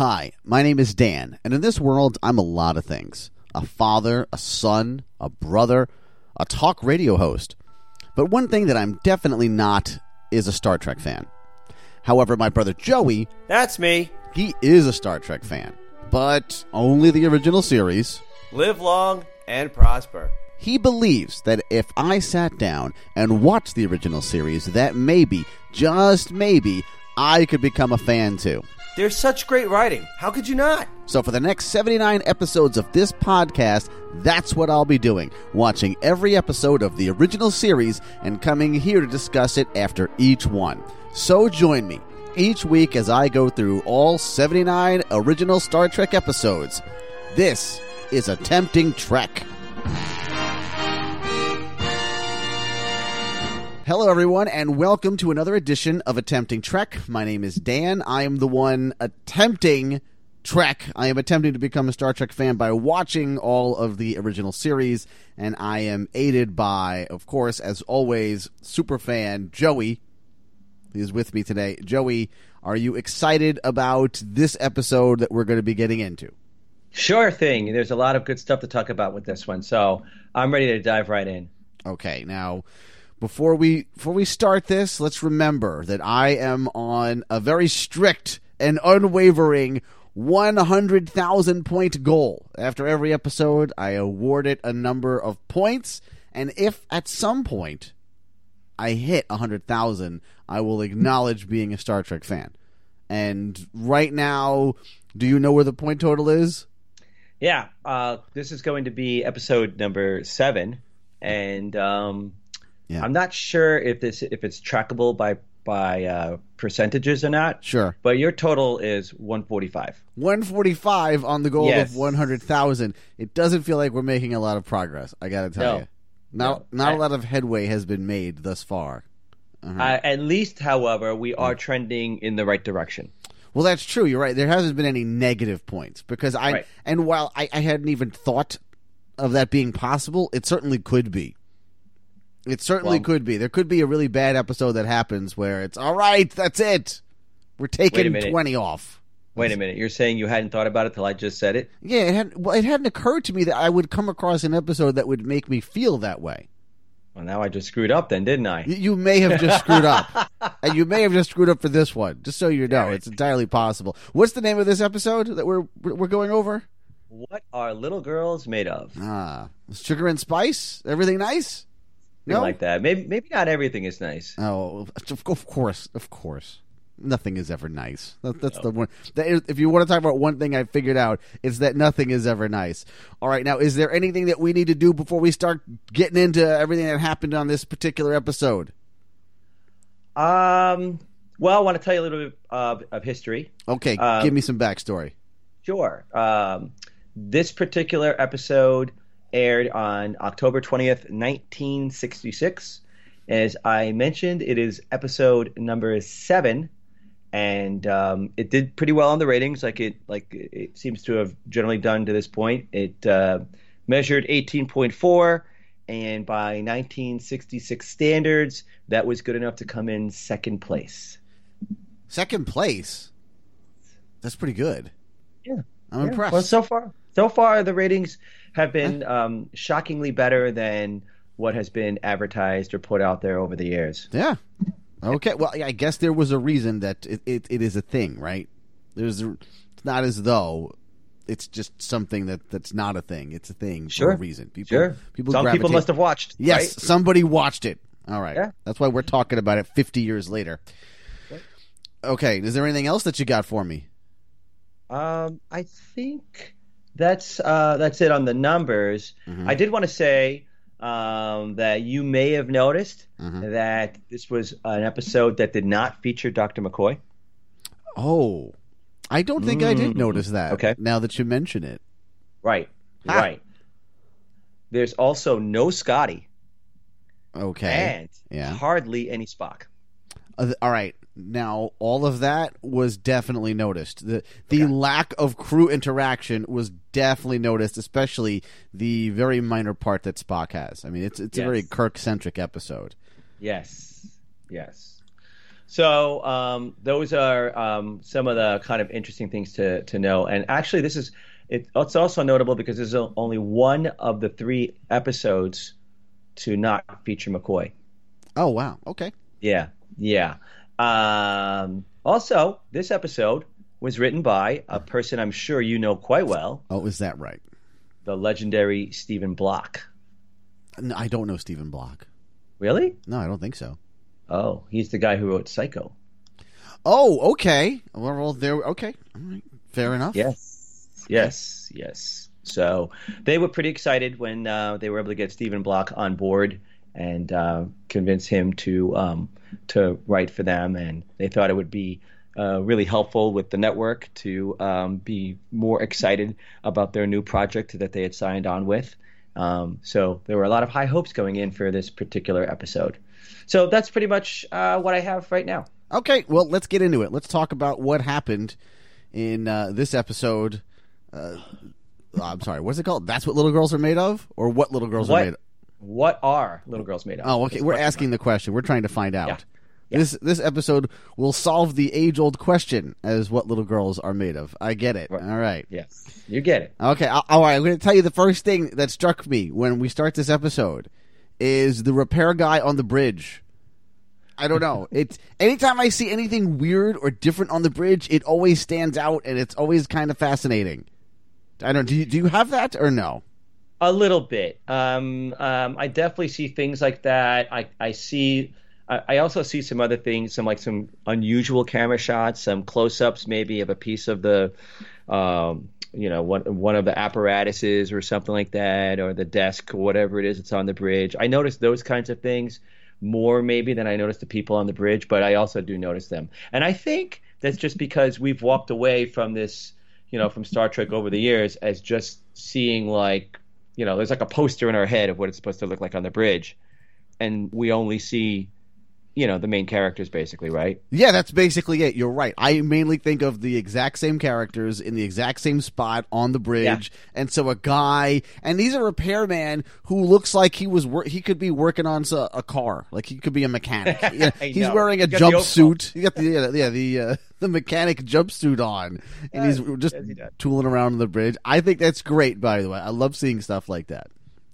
Hi, my name is Dan, and in this world, I'm a lot of things a father, a son, a brother, a talk radio host. But one thing that I'm definitely not is a Star Trek fan. However, my brother Joey, That's me. he is a Star Trek fan, but only the original series. Live long and prosper. He believes that if I sat down and watched the original series, that maybe, just maybe, I could become a fan too. There's such great writing. How could you not? So, for the next 79 episodes of this podcast, that's what I'll be doing watching every episode of the original series and coming here to discuss it after each one. So, join me each week as I go through all 79 original Star Trek episodes. This is Attempting Trek. Hello, everyone, and welcome to another edition of Attempting Trek. My name is Dan. I am the one attempting Trek. I am attempting to become a Star Trek fan by watching all of the original series, and I am aided by, of course, as always, super fan Joey. He is with me today. Joey, are you excited about this episode that we're going to be getting into? Sure thing. There's a lot of good stuff to talk about with this one, so I'm ready to dive right in. Okay, now before we before we start this, let's remember that I am on a very strict and unwavering 100,000 point goal. After every episode, I award it a number of points, and if at some point I hit 100,000, I will acknowledge being a Star Trek fan. And right now, do you know where the point total is? Yeah, uh, this is going to be episode number seven, and um, Yeah. I'm not sure if this if it's trackable by by uh, percentages or not. Sure. But your total is 145. 145 on the goal Yes. of 100,000. It doesn't feel like we're making a lot of progress. I got to tell No. you. Not No. not a I- lot of headway has been made thus far. Uh-huh. Uh, at least, however, we are trending in the right direction. Well, that's true. You're right. There hasn't been any negative points because I Right. and while I, I hadn't even thought of that being possible, it certainly could be. It certainly Well- could be. There could be a really bad episode that happens where it's all right. That's it. We're taking twenty off. Wait a minute, you're saying you hadn't thought about it till I just said it? Yeah, it had. Well, it hadn't occurred to me that I would come across an episode that would make me feel that way. Well, now I just screwed up, then, didn't I? You- may have just screwed up, and you may have just screwed up for this one. Just so you know, it's entirely possible. What's the name of this episode that we're we're going over? What are little girls made of? Ah, sugar and spice. Everything nice? No. like that. Maybe maybe not everything is nice. Oh, of course, of course. Nothing is ever nice. That, that's the one. That is, if you want to talk about one thing I figured out, it's that nothing is ever nice. All right, now is there anything that we need to do before we start getting into everything that happened on this particular episode? Um. Well, I want to tell you a little bit of, of history. Okay, Um, give me some backstory. Sure. Um, this particular episode aired on October 20th, 1966. As I mentioned, it is episode number seven, and um, it did pretty well on the ratings, like it like it seems to have generally done to this point. It uh, measured 18.4, and by 1966 standards, that was good enough to come in second place. Second place. That's pretty good. Yeah. I'm Yeah. impressed. Well, so far, so far the ratings have been um, shockingly better than what has been advertised or put out there over the years. Yeah. Okay. Well, I guess there was a reason that it, it, it is a thing, right? There's it's not as though it's just something that, that's not a thing. It's a thing for Sure. a reason. People, Sure, People some people must have watched. Yes, right? somebody watched it. All right. Yeah. That's why we're talking about it 50 years later. Okay. Is there anything else that you got for me? Um, I think that's uh, that's it on the numbers. Mm-hmm. I did want to say um, that you may have noticed Mhm. that this was an episode that did not feature Dr. McCoy. Oh, I don't think I did Mm. notice that. Okay. Now that you mention it. Right. Ha. Right. There's also no Scotty Okay. and Yeah. hardly any Spock. Uh, all right. Now, all of that was definitely noticed. The the lack of crew interaction was definitely noticed, especially the very minor part that Spock has. I mean, it's it's a very Kirk centric episode. Yes. Yes. So um, those are um, some of the kind of interesting things to to know. And actually, this is it, it's also notable because this is only one of the three episodes to not feature McCoy. Oh wow. Okay. Yeah, yeah. Um, also, this episode was written by a person I'm sure you know quite well, Oh, is that right? the legendary Stephen Block. No, I don't know Stephen Block. Really? No, I don't think so. Oh, he's the guy who wrote Psycho. Oh, okay. Well, there. Okay. All right. Fair enough. Yes, yes, yes. So they were pretty excited when uh, they were able to get Stephen Block on board and uh, convince him to um, to write for them, and they thought it would be uh, really helpful with the network to um, be more excited about their new project that they had signed on with. Um, so there were a lot of high hopes going in for this particular episode. So that's pretty much uh, what I have right now. Okay. Well, let's get into it. Let's talk about what happened in uh, this episode. Uh, I'm sorry. What's it called? That's what little girls are made of, or what little girls What are made of? What are little girls made of? Oh, okay. We're asking the question. We're trying to find out. Yeah. Yeah. This this episode will solve the age old question as what little girls are made of. I get it. Right. All right. Yes, you get it. Okay. All right. I'm going to tell you the first thing that struck me when we start this episode is the repair guy on the bridge. I don't know. It's anytime I see anything weird or different on the bridge, it always stands out, and it's always kind of fascinating. I don't. Do you, do you have that or no? A little bit. Um, um, I definitely see things like that. I, I see. I, I also see some other things, some like some unusual camera shots, some close-ups, maybe of a piece of the, um, you know, one one of the apparatuses or something like that, or the desk or whatever it is that's on the bridge. I notice those kinds of things more maybe than I notice the people on the bridge, but I also do notice them. And I think that's just because we've walked away from this, you know, from Star Trek over the years as just seeing like, you know, there's like a poster in our head of what it's supposed to look like on the bridge, and we only see, you know, the main characters basically, right? Yeah, that's basically it. You're right. I mainly think of the exact same characters in the exact same spot on the bridge, and so a guy, and he's a repairman who looks like he was wor- he could be working on a car, like he could be a mechanic. Yeah, he's know. wearing a He's got the jumpsuit. He got the yeah, yeah the uh, the mechanic jumpsuit on, and he's just yes, he tooling around on the bridge. I think that's great. By the way, I love seeing stuff like that.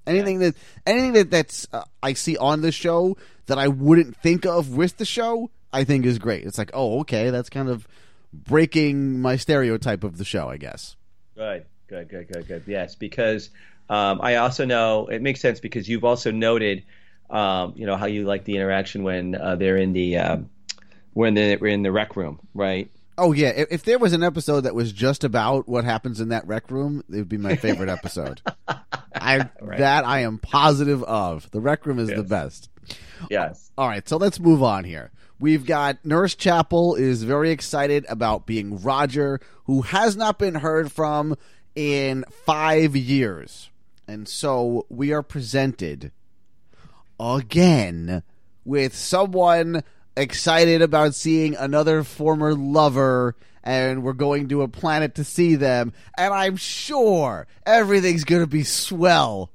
Anything that anything that that's uh, I see on the show that I wouldn't think of with the show, I think is great. It's like, oh, okay, that's kind of breaking my stereotype of the show, I guess. Good, good, good, good, good. Yes, because um, I also know it makes sense because you've also noted, um, you know, how you like the interaction when uh, they're in the um, when they're in the rec room, right? Oh yeah, if, if there was an episode that was just about what happens in that rec room, it would be my favorite episode. I that I am positive of. The rec room is the best. Yes. Uh, all right, so let's move on here. We've got Nurse Chapel is very excited about being Roger, who has not been heard from in five years. And so we are presented again with someone excited about seeing another former lover and we're going to a planet to see them and i'm sure everything's going to be swell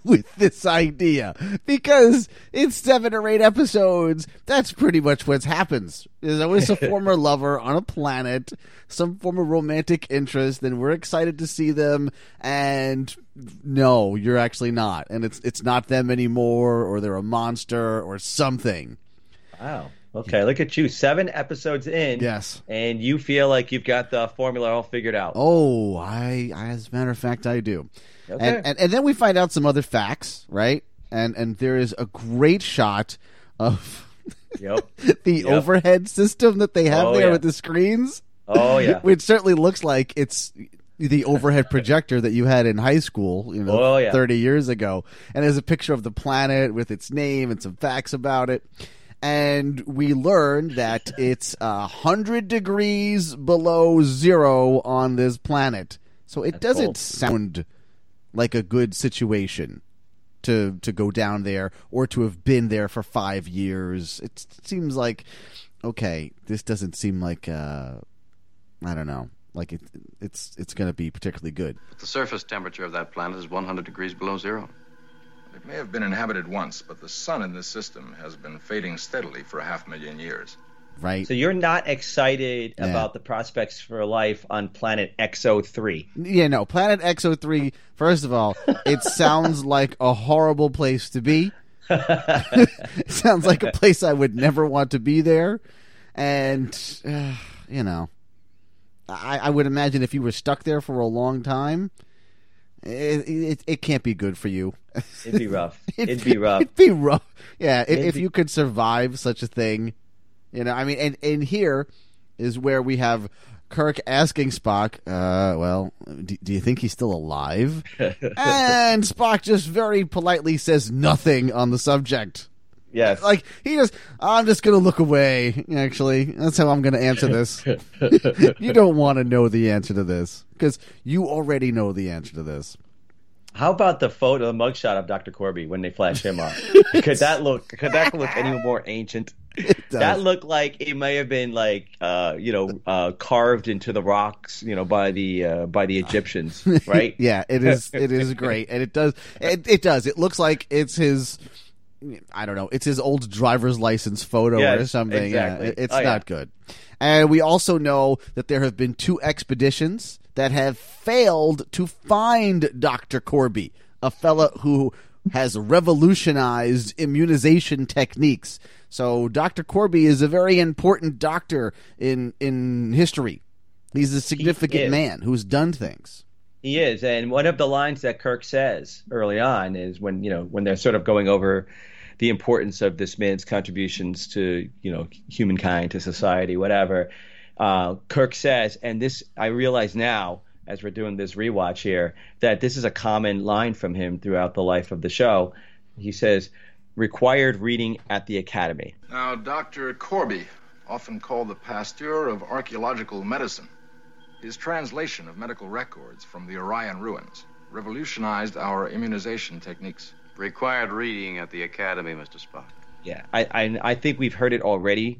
with this idea because in seven or eight episodes that's pretty much what happens there's always a former lover on a planet some form of romantic interest and we're excited to see them and no you're actually not and it's it's not them anymore or they're a monster or something Wow. Okay, look at you. Seven episodes in. Yes. And you feel like you've got the formula all figured out. oh i, I as a matter of fact i do Okay. and, and and then we find out some other facts right and and there is a great shot of Yep. the Yep. overhead system that they have Oh, there yeah. with the screens. Oh, yeah. which certainly looks like it's the overhead projector that you had in high school, you know, Oh, yeah. thirty years ago. And there's a picture of the planet with its name and some facts about it. And we learned that it's a hundred degrees below zero on this planet, so it doesn't cold. sound like a good situation to to go down there or to have been there for five years. It seems like okay, this doesn't seem like uh, I don't know, like it, it's it's going to be particularly good. The surface temperature of that planet is 100 degrees below zero. It may have been inhabited once, but the sun in this system has been fading steadily for a half million years. Right? So you're not excited Yeah. about the prospects for life on planet XO3. Yeah, no. Planet XO3, first of all, it sounds like a horrible place to be. sounds like a place I would never want to be there. And, uh, you know, I, I would imagine if you were stuck there for a long time, it, it, it can't be good for you. It'd be rough. It'd be rough. It'd be rough. Yeah, It'd if be- you could survive such a thing, you know. I mean, and and here is where we have Kirk asking Spock, uh, "Well, do, do you think he's still alive?" and Spock just very politely says nothing on the subject. Yes. Like he just, I'm just gonna look away. Actually, that's how I'm gonna answer this. you don't want to know the answer to this because you already know the answer to this. How about the photo, the mugshot of Dr. Korby when they flash him up? could that look? Could that look any more ancient? That looked like it may have been like, uh, you know, uh, carved into the rocks, you know, by the uh, by the Egyptians, right? yeah, it is. It is great, and it does. It, it does. It looks like it's his. I don't know. It's his old driver's license photo or something. exactly. Yeah, it- it's Oh, yeah. not good. And we also know that there have been two expeditions that have failed to find Dr. Korby, a fella who has revolutionized immunization techniques. So Dr. Korby is a very important doctor in in history. He's a significant is. man who's done things. He is, and one of the lines that Kirk says early on is when you know when they're sort of going over the importance of this man's contributions to you know humankind, to society, whatever. Uh, Kirk says, and this I realize now as we're doing this rewatch here that this is a common line from him throughout the life of the show. He says, "Required reading at the academy." Now, Dr. Korby, often called the Pasteur of archaeological medicine, his translation of medical records from the Orion ruins revolutionized our immunization techniques. Required reading at the academy, Mr. Spock. Yeah, I, I I think we've heard it already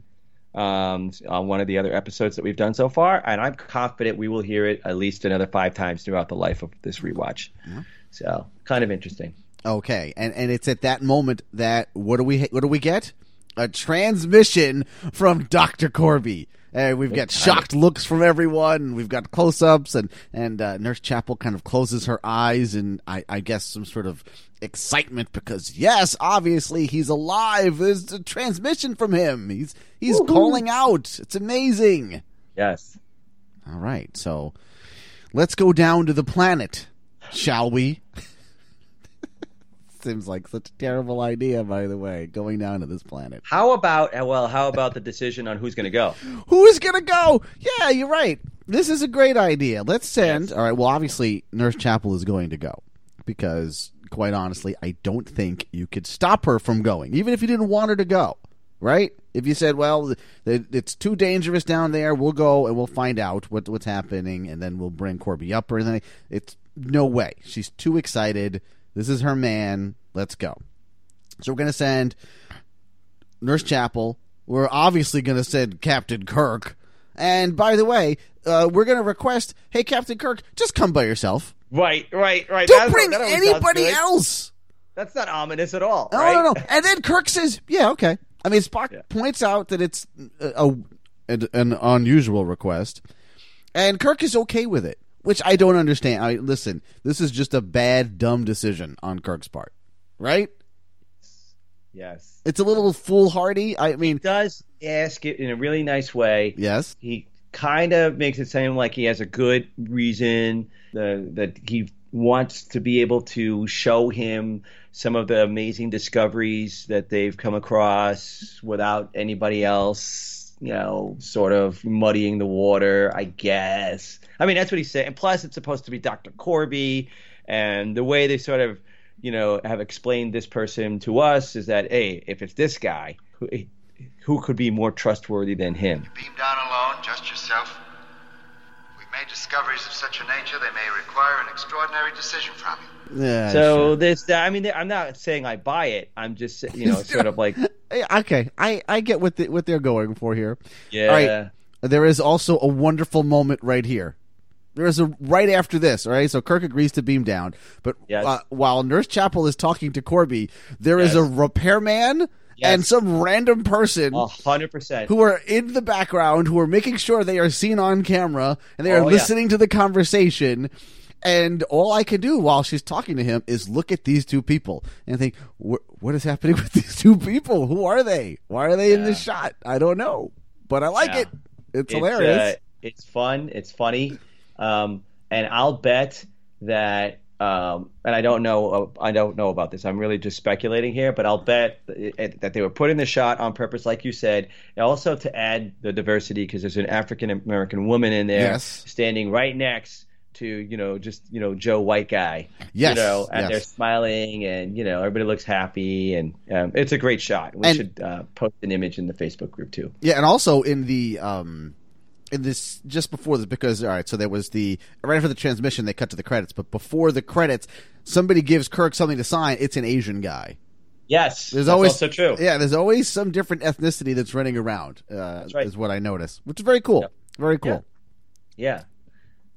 um, on one of the other episodes that we've done so far, and I'm confident we will hear it at least another five times throughout the life of this rewatch. So, kind of interesting. Okay, and and it's at that moment that what do we what do we get? A transmission from Doctor Korby. And we've got shocked looks from everyone. We've got close-ups, and and uh, Nurse Chapel kind of closes her eyes, and I, I guess some sort of excitement because yes, obviously he's alive. There's a transmission from him. He's he's calling out. It's amazing. Yes. All right, so let's go down to the planet, shall we? Seems like such a terrible idea, by the way, going down to this planet. How about uh, well? How about the decision on who's going to go? Who is going to go? Yeah, you're right. This is a great idea. Let's send. All right, well, obviously, Nurse Chapel is going to go because, quite honestly, I don't think you could stop her from going, even if you didn't want her to go, right? If you said, well, it's too dangerous down there, we'll go and we'll find out what, what's happening, and then we'll bring Korby up or anything. It's no way. She's too excited. This is her man. Let's go. So we're going to send Nurse Chapel. We're obviously going to send Captain Kirk. And by the way, uh, we're going to request, hey, Captain Kirk, just come by yourself. Right, right, right. Don't That's- bring anybody else. That's not ominous at all. No, right? no, no. And then Kirk says, yeah, okay. I mean, Spock Yeah. points out that it's a, a- an unusual request, and Kirk is okay with it, which I don't understand. I listen, this is just a bad, dumb decision on Kirk's part, right? Yes. It's a little foolhardy. I mean, Does ask it in a really nice way. yes, he kind of makes it seem like he has a good reason uh, that he wants to be able to show him some of the amazing discoveries that they've come across without anybody else, you know, sort of muddying the water, I guess. I mean, that's what he's saying. And plus, it's supposed to be Dr. Korby, and the way they sort of, you know, have explained this person to us is that, hey, if it's this guy, who, eh, who could be more trustworthy than him? Beam down alone, just yourself. We've made discoveries of such a nature they may require an extraordinary decision from you. yeah. So sure. this, I mean, I'm not saying I buy it. I'm just, you know, sort of like, okay, I, I get what the, what they're going for here. yeah, All right. There is also a wonderful moment right here. There is a right after this. All right, so Kirk agrees to beam down, but Yes. uh, while Nurse Chapel is talking to Korby, there is Yes. a repairman Yes. and some random person hundred percent. who are in the background, who are making sure they are seen on camera and they are Oh, yeah. listening to the conversation. And all I can do while she's talking to him is look at these two people and think, what is happening with these two people? Who are they? Why are they in this shot? I don't know, but I like Yeah. it. It's, It's, hilarious. uh, it's fun. It's funny. Um, and I'll bet that. Um, and I don't know. I don't know about this. I'm really just speculating here, but I'll bet that that they were putting the shot on purpose, like you said, and also to add the diversity because there's an African American woman in there Yes. standing right next to you know just you know Joe White guy. Yes, You know, and yes. they're smiling, and you know everybody looks happy, and um, it's a great shot. We And- should uh, post an image in the Facebook group too. Yeah, and also in the um in this just before this because all right, so there was the right after the transmission they cut to the credits, but before the credits, somebody gives Kirk something to sign. It's an Asian guy. Yes, There's that's always so true. Yeah, there's always some different ethnicity that's running around. Uh, right. Is what I noticed, which is very cool. Yep. Very cool. Yeah.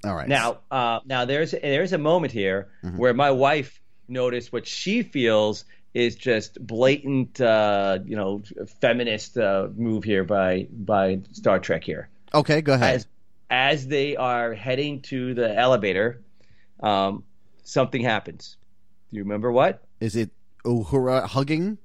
All right. Now, uh, now there's there's a moment here Mm-hmm. where my wife noticed what she feels is just blatant, uh, you know, feminist uh, move here by by Star Trek here. Okay, go ahead. As as they are heading to the elevator, um, something happens. Do you remember what? Is it Uhura hugging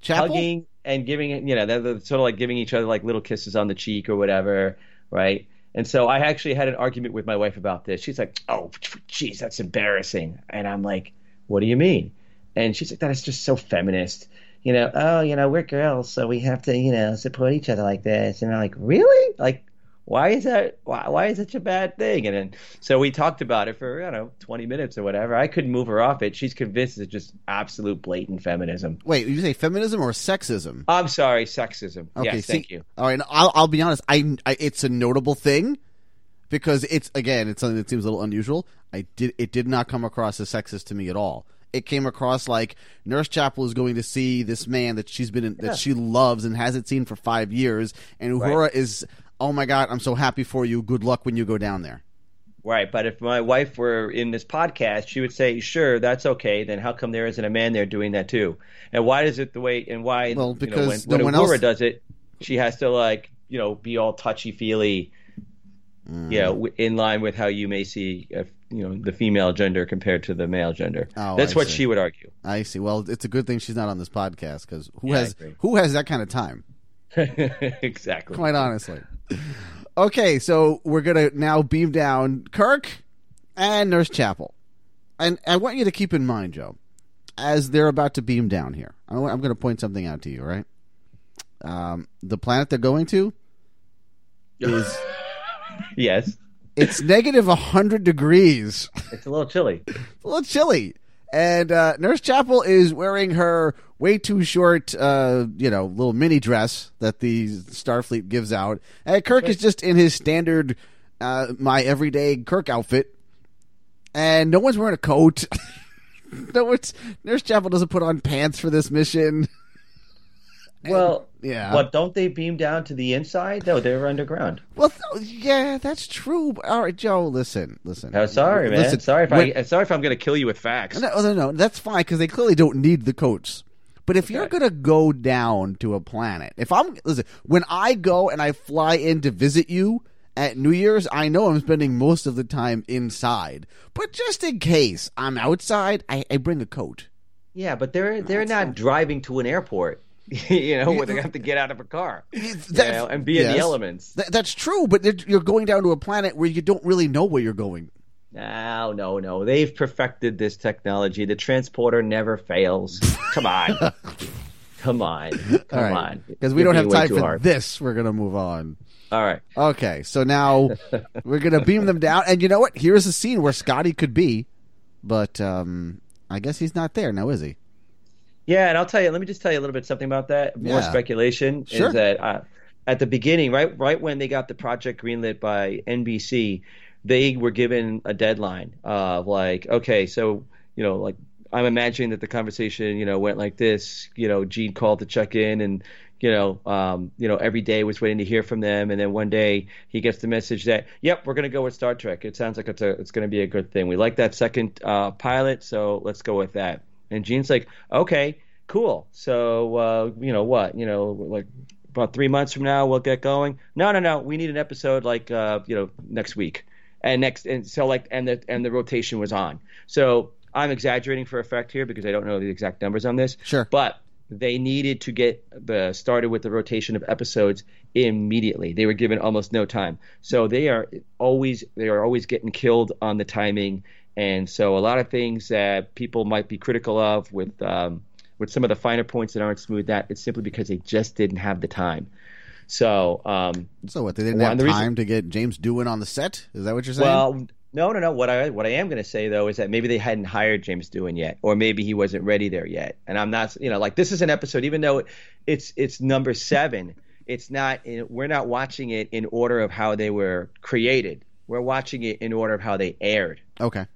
Chapel? hugging and giving you know they're, they're sort of like giving each other like little kisses on the cheek or whatever right and so i actually had an argument with my wife about this she's like oh geez that's embarrassing and i'm like what do you mean and she's like that is just so feminist you know oh you know we're girls so we have to you know support each other like this and i'm like really like why is that why, why is such a bad thing and then so we talked about it for i don't know 20 minutes or whatever i couldn't move her off it she's convinced it's just absolute blatant feminism Wait, you say feminism or sexism? I'm sorry, sexism. Okay, yes, see- thank you. All right, I'll, I'll be honest. I, I it's a notable thing because it's again it's something that seems a little unusual. I did it did not come across as sexist to me at all. It came across like Nurse Chapel is going to see this man that she's been in, Yeah. that she loves and hasn't seen for five years, and Right. Uhura is oh my god, I'm so happy for you. Good luck when you go down there. Right, but if my wife were in this podcast, she would say, "Sure, that's okay." Then how come there isn't a man there doing that too? And why is it the way? And why? Well, you know, because when, no when one else- does it, she has to like you know be all touchy feely, Mm. you know, in line with how you may see uh, you know the female gender compared to the male gender. Oh, that's I what see. she would argue. I see. Well, it's a good thing she's not on this podcast because who Yeah, has who has that kind of time? exactly. quite honestly. Okay, so we're gonna now beam down Kirk and Nurse Chapel, and I want you to keep in mind, Joe, as they're about to beam down here. I'm going to point something out to you, right? Um, the planet they're going to is Yes, it's negative hundred degrees. it's a little chilly. a little chilly. And uh, Nurse Chapel is wearing her way too short, uh, you know, little mini dress that the Starfleet gives out. And Kirk is just in his standard, uh, my everyday Kirk outfit. And no one's wearing a coat. no one's, Nurse Chapel doesn't put on pants for this mission. Well, Yeah. But don't they beam down to the inside? No, they're underground. Well, th- yeah, that's true. All right, Joe, listen, listen. Oh, sorry, man. Listen, sorry if when- I sorry if I'm going to kill you with facts. No, no, no. That's fine because they clearly don't need the coats. But if you're gonna go down to a planet, if I'm listen, when I go and I fly in to visit you at New Year's, I know I'm spending most of the time inside. But just in case I'm outside, I, I bring a coat. Yeah, but they're they're not driving to an airport, you know, where they have to get out of a car, you know, and be in the elements. Th- that's true, but you're going down to a planet where you don't really know where you're going. No, no, no. They've perfected this technology. The transporter never fails. Come on, come on, come on. because we don't have time for hard. this. We're gonna move on. All right. Okay, so now we're gonna beam them down, and you know what? Here's a scene where Scotty could be, but um, I guess he's not there now, is he? Yeah, and I'll tell you. Let me just tell you a little bit something about that. More Yeah. speculation Sure. is that uh, at the beginning, right, right when they got the project greenlit by NBC, they were given a deadline of like, okay, so you know, like I'm imagining that the conversation, you know, went like this. You know, Gene called to check in, and you know, um, you know, every day was waiting to hear from them, and then one day he gets the message that, yep, we're going to go with Star Trek. It sounds like it's a, it's going to be a good thing. We like that second uh, pilot, so let's go with that. And Gene's like, okay, cool. So uh, you know what? You know, like about three months from now, we'll get going. No, no, no. We need an episode like uh, you know next week, and next, and so like, and the and the rotation was on. So I'm exaggerating for effect here because I don't know the exact numbers on this. Sure. but they needed to get the started with the rotation of episodes immediately. They were given almost no time, so they are always they are always getting killed on the timing. And so a lot of things that people might be critical of with um, with some of the finer points that aren't smooth out, it's simply because they just didn't have the time. So, um, So what? They didn't have the reason- time to get James Doohan on the set. Is that what you're saying? well, no, no, no. What I what I am going to say though is that maybe they hadn't hired James Doohan yet, or maybe he wasn't ready there yet. And I'm not, you know, like this is an episode, even though it's it's number seven. It's not. We're not watching it in order of how they were created. We're watching it in order of how they aired. okay.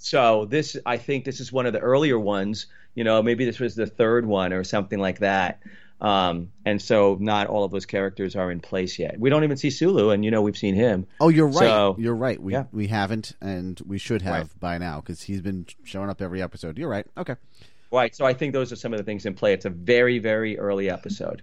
So this, I think, this is one of the earlier ones. You know, maybe this was the third one or something like that. Um, and so not all of those characters are in place yet. We don't even see Sulu, and you know we've seen him. Oh, you're right. So- you're right. We yeah. we haven't, and we should have Right. by now because he's been showing up every episode. You're right. Okay. Right. So I think those are some of the things in play. It's a very, very early episode.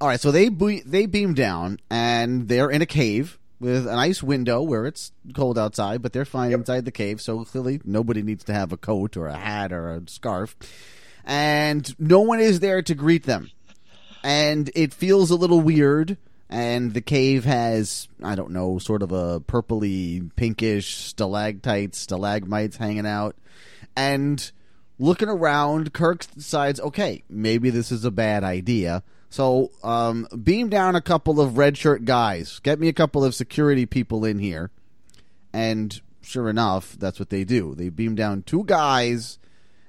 All right. So they be- they beam down, and they're in a cave with a nice window where it's cold outside, but they're fine inside the cave. So clearly, nobody needs to have a coat or a hat or a scarf, and no one is there to greet them. And it feels a little weird. And the cave has, I don't know, sort of a purpley, pinkish stalactites, stalagmites hanging out. And looking around, Kirk decides, okay, maybe this is a bad idea. So, um, beam down a couple of red shirt guys. Get me a couple of security people in here. And sure enough, that's what they do. They beam down two guys.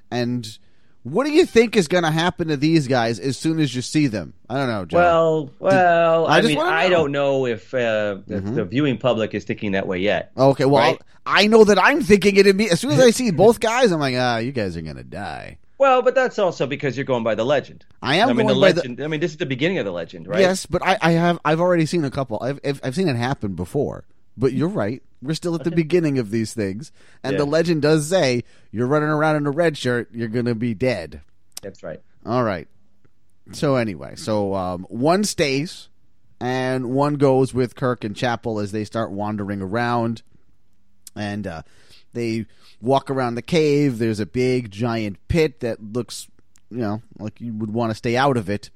And what do you think is going to happen to these guys as soon as you see them? I don't know, Joe. Well, well, I I, mean, I don't know if uh, the, the viewing public is thinking that way yet. Okay, well, Right. I know that I'm thinking it. As soon as I see both guys, I'm like, ah, you guys are gonna die. Well, but that's also because you're going by the legend. I am I mean, going the by the- I mean, this is the beginning of the legend, right? Yes, but I, I have I've already seen a couple. I've, I've I've seen it happen before. But you're right. We're still at the beginning of these things, and the legend does say you're running around in a red shirt, you're gonna be dead. That's right. All right. So anyway, so um, one stays, and one goes with Kirk and Chapel as they start wandering around, and uh, they walk around the cave. There's a big giant pit that looks, you know, like you would want to stay out of it.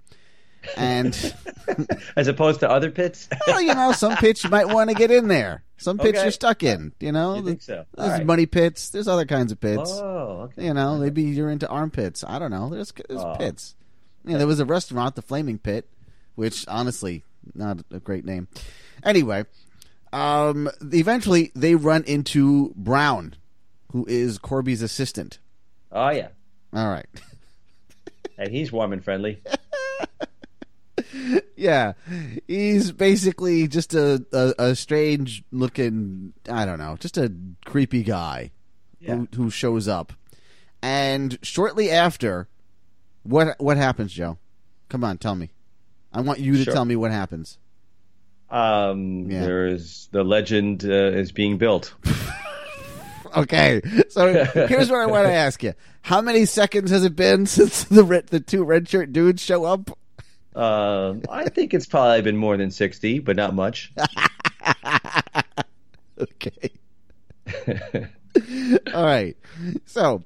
And As opposed to other pits. well, you know, some pits you might want to get in there. Some pits Okay. you're stuck in. You know, You think so? There's right. money pits. There's other kinds of pits. oh, okay. You know, maybe you're into armpits. I don't know. There's there's Oh. pits. Yeah, there was a restaurant, the Flaming Pit, which honestly not a great name. Anyway, um, eventually they run into Brown, who is Korby's assistant. Oh yeah. All right. And he's warm and friendly. Yeah, he's basically just a, a, a strange looking, I don't know, just a creepy guy who, who shows up. And shortly after, what what happens, Joe? Come on, tell me. I want you to Sure. tell me what happens. Um, Yeah. There's the legend uh, is being built. Okay, so here's what I want to ask you: How many seconds has it been since the red, the two red shirt dudes show up? Uh, I think it's probably been more than sixty, but not much. Okay. All right. So,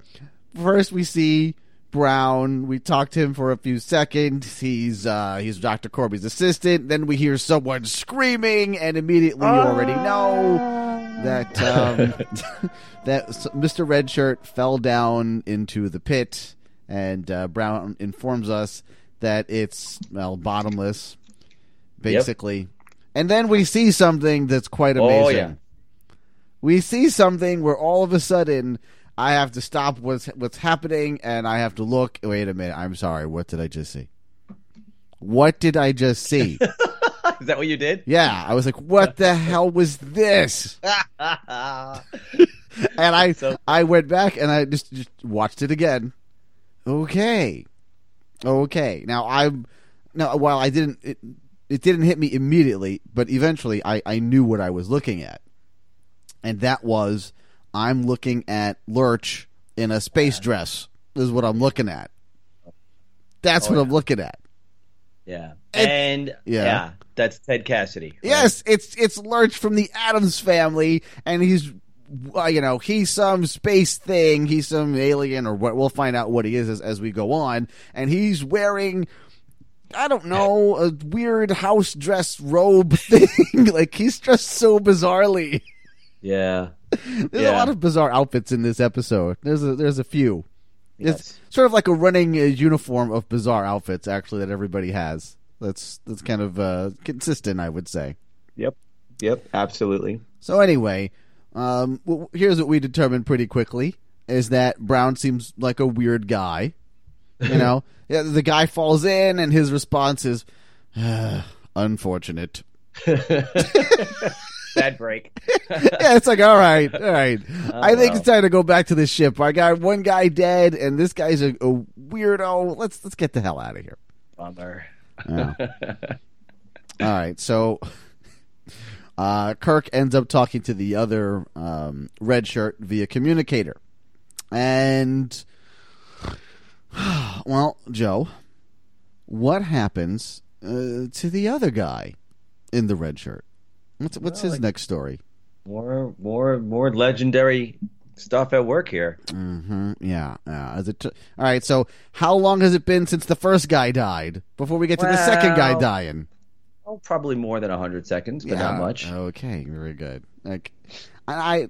first we see Brown. We talk to him for a few seconds. He's uh he's Dr. Korby's assistant. Then we hear someone screaming and immediately you already know that um that Mr. Redshirt fell down into the pit and uh, Brown informs us that it's well bottomless basically. And then we see something that's quite amazing Oh, yeah. we see something where all of a sudden I have to stop what's what's happening and I have to look. Wait a minute. I'm sorry. What did I just see? What did I just see? Is that what you did? yeah, I was like, "What the hell was this?" And I So- I went back and I just just watched it again. Okay, okay. Now I'm now while I didn't it, it didn't hit me immediately, but eventually I I knew what I was looking at, and that was I'm looking at Lurch in a space dress. Is what I'm looking at. That's Oh, what yeah. I'm looking at. Yeah. And- And, Yeah. yeah. that's Ted Cassidy. right? Yes, it's it's Lurch from the Addams family, and he's, you know, he's some space thing, he's some alien, or what? We'll find out what he is as, as we go on, and he's wearing. I don't know, a weird house dress robe thing. like he's dressed so bizarrely. Yeah. There's a lot of bizarre outfits in this episode. There's a there's a few. Yes. It's sort of like a running uh, uniform of bizarre outfits, actually, that everybody has. That's that's kind of uh, consistent, I would say. Yep. Yep. Absolutely. So anyway, um, w- here's what we determined pretty quickly: is that Brown seems like a weird guy. You know, yeah, the guy falls in, and his response is, "Ah, "Unfortunate." Bad break. yeah, it's like, all right, all right. I think well. it's time to go back to the ship. I got one guy dead, and this guy's a, a weirdo. Let's let's get the hell out of here. Bummer. Yeah. All right, so uh, Kirk ends up talking to the other um, red shirt via communicator, and well, Joe, what happens uh, to the other guy in the red shirt? What's what's his next story? More, more, more legendary stuff at work here. hmm Yeah, yeah. T- all right? So, how long has it been since the first guy died before we get to the second guy dying? Oh, probably more than hundred seconds, but not much. Okay, very good. Like, I,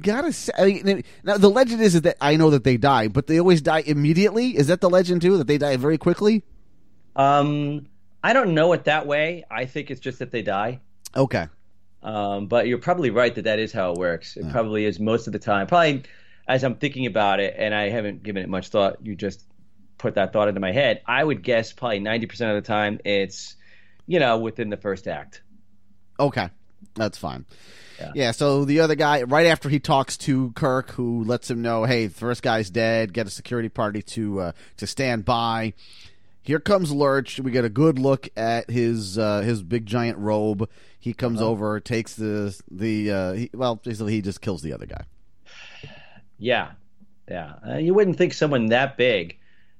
gotta say, I mean, now the legend is, is that I know that they die, but they always die immediately. Is that the legend too? That they die very quickly? Um, I don't know it that way. I think it's just that they die. Okay. Um, but you're probably right that that is how it works. It probably is most of the time. Probably as I'm thinking about it, and I haven't given it much thought. You just put that thought into my head. I would guess probably 90% of the time it's, you know, within the first act. Okay, that's fine. Yeah. Yeah. So the other guy, right after he talks to Kirk, who lets him know, "Hey, the first guy's dead. Get a security party to uh, to stand by." Here comes Lurch. We get a good look at his uh, his big giant robe. He comes over, takes the the uh, he, well, basically he just kills the other guy. Yeah, yeah. Uh, you wouldn't think someone that big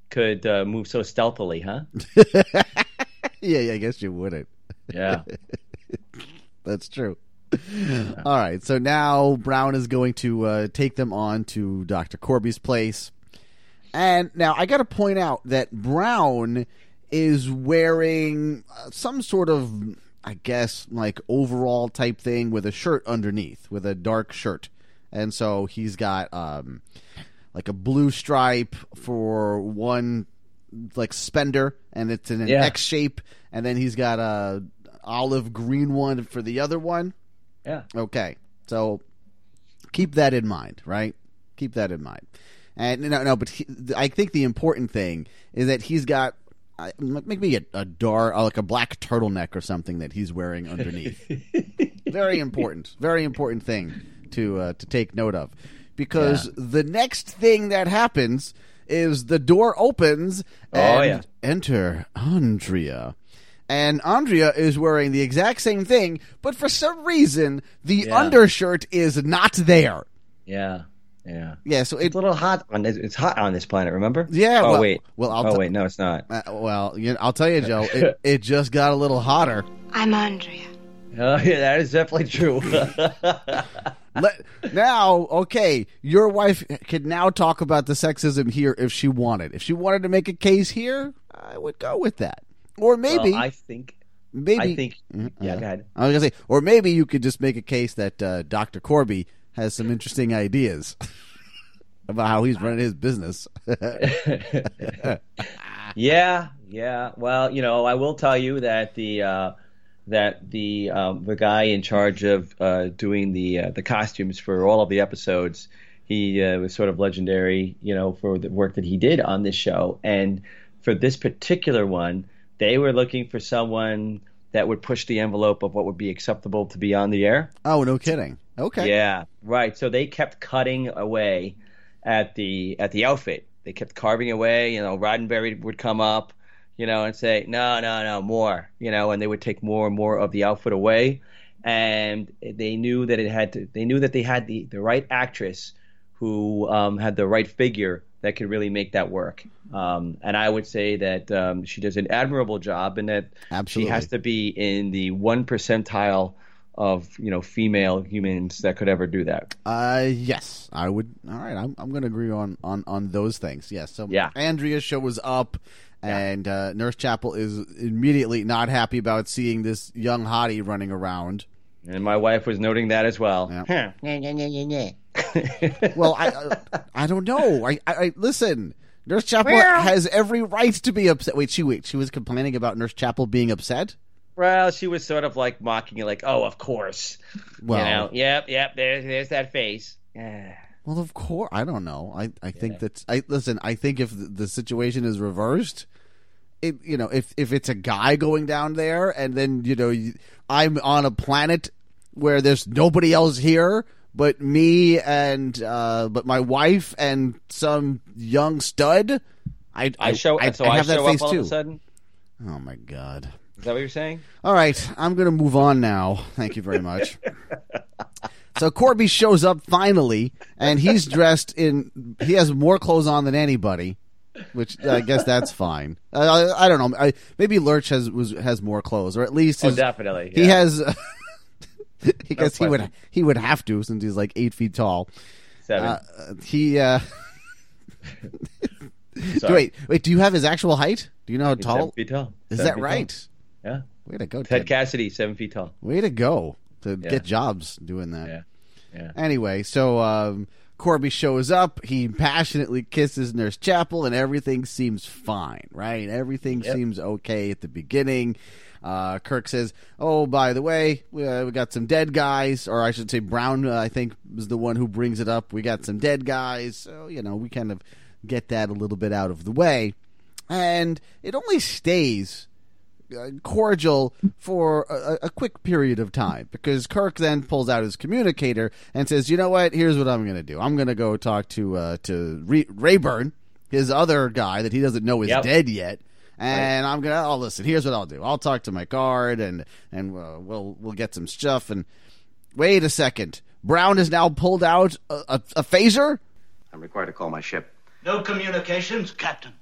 could uh, move so stealthily, huh? yeah, yeah, I guess you wouldn't. Yeah. That's true. All right, so now Brown is going to uh, take them on to Dr. Korby's place. And now I got to point out that Brown is wearing uh, some sort of, I guess, like overall type thing with a shirt underneath, with a dark shirt. And so he's got um, like a blue stripe for one like spender, and it's in an Yeah. X shape, and then he's got a olive green one for the other one. Yeah. Okay, so keep that in mind, right? Keep that in mind. And no, no, but he, I think the important thing is that he's got uh, maybe a, a dark, uh, like a black turtleneck or something that he's wearing underneath. very important, very important thing to uh, to take note of, because the next thing that happens is the door opens Oh, and yeah. enter Andrea. And Andrea is wearing the exact same thing, but for some reason the Yeah. undershirt is not there. Yeah. Yeah. Yeah, so it It's a little hot on this. It's hot on this planet. Remember? Yeah, Oh well- wait. well, I'll oh t- wait. No, it's not. uh, well, you know, I'll tell you, Joe, it, it just got a little hotter. I'm Andrea. Oh yeah, that is definitely true. Let, now, okay, your wife could now talk about the sexism here if she wanted. If she wanted to make a case here, I would go with that. Or maybe, Well, I think. maybe I think. Mhm, Yeah. Go ahead. I was gonna say, or maybe you could just make a case that uh, Dr. Korby has some interesting ideas about how he's running his business. Yeah, yeah. Well, you know, I will tell you that the uh, that the um, the guy in charge of uh, doing the uh, the costumes for all of the episodes, he uh, was sort of legendary, you know, for the work that he did on this show. And for this particular one, they were looking for someone that would push the envelope of what would be acceptable to be on the air. oh, no kidding. Okay. Yeah, right. So they kept cutting away at the at the outfit. They kept carving away. You know, Roddenberry would come up, you know, and say, "No, no, no, more." You know, and they would take more and more of the outfit away. And they knew that it had to. They knew that they had the the right actress who um, had the right figure that could really make that work. Um, and I would say that um, she does an admirable job, and that Absolutely. she has to be in the one percentile of you know female humans that could ever do that. Uh, yes, I would. All right, I'm I'm going to agree on on on those things. Yes. So Yeah. Andrea's show was up, and uh, Nurse Chapel is immediately not happy about seeing this young hottie running around. And my wife was noting that as well. Yeah. Well, I I, I don't know. I, I, I listen. Nurse Chapel has every right to be upset. Wait, she wait. She was complaining about Nurse Chapel being upset. Well, she was sort of like mocking it, like, "Oh, of course." Well, you know, yep, yep. There's there's that face. Well, of course. I don't know. I I think that's. I listen. I think if the, the situation is reversed, it you know if if it's a guy going down there and then you know I'm on a planet where there's nobody else here but me and uh but my wife and some young stud. I I show I, so I I, have that show face up all too. of a sudden. Oh my god. Is that what you're saying? All right, I'm going to move on now. Thank you very much. so Korby shows up finally, and he's dressed in. He has more clothes on than anybody, which I guess that's fine. Uh, I, I don't know. I, maybe Lurch has was has more clothes, or at least Oh, his, definitely. he has. I guess he would he would have to since he's like eight feet tall. seven. Uh, he uh, wait wait. Do you have his actual height? Do you know how He's seven tall? feet tall. Is Seven that right? tall. Yeah. Way to go, Ted Ted. Cassidy, seven feet tall. Way to go to Yeah. get jobs doing that. Yeah. Yeah. Anyway, so um, Korby shows up. He passionately kisses Nurse Chapel, and everything seems fine, right? Everything Yep. seems okay at the beginning. Uh, Kirk says, "Oh, by the way, we, uh, we got some dead guys, or I should say, Brown. Uh, I think was the one who brings it up. We got some dead guys, so you know we kind of get that a little bit out of the way, and it only stays cordial for a, a quick period of time because Kirk then pulls out his communicator and says, "You know what? Here's what I'm going to do. I'm going to go talk to uh, to Re- Rayburn, his other guy that he doesn't know is Yep. dead yet." And I'm gonna. Oh, listen. Here's what I'll do. I'll talk to my guard, and and uh, we'll we'll get some stuff. And wait a second. Brown has now pulled out a, a, a phaser I'm required to call my ship. No communications, Captain.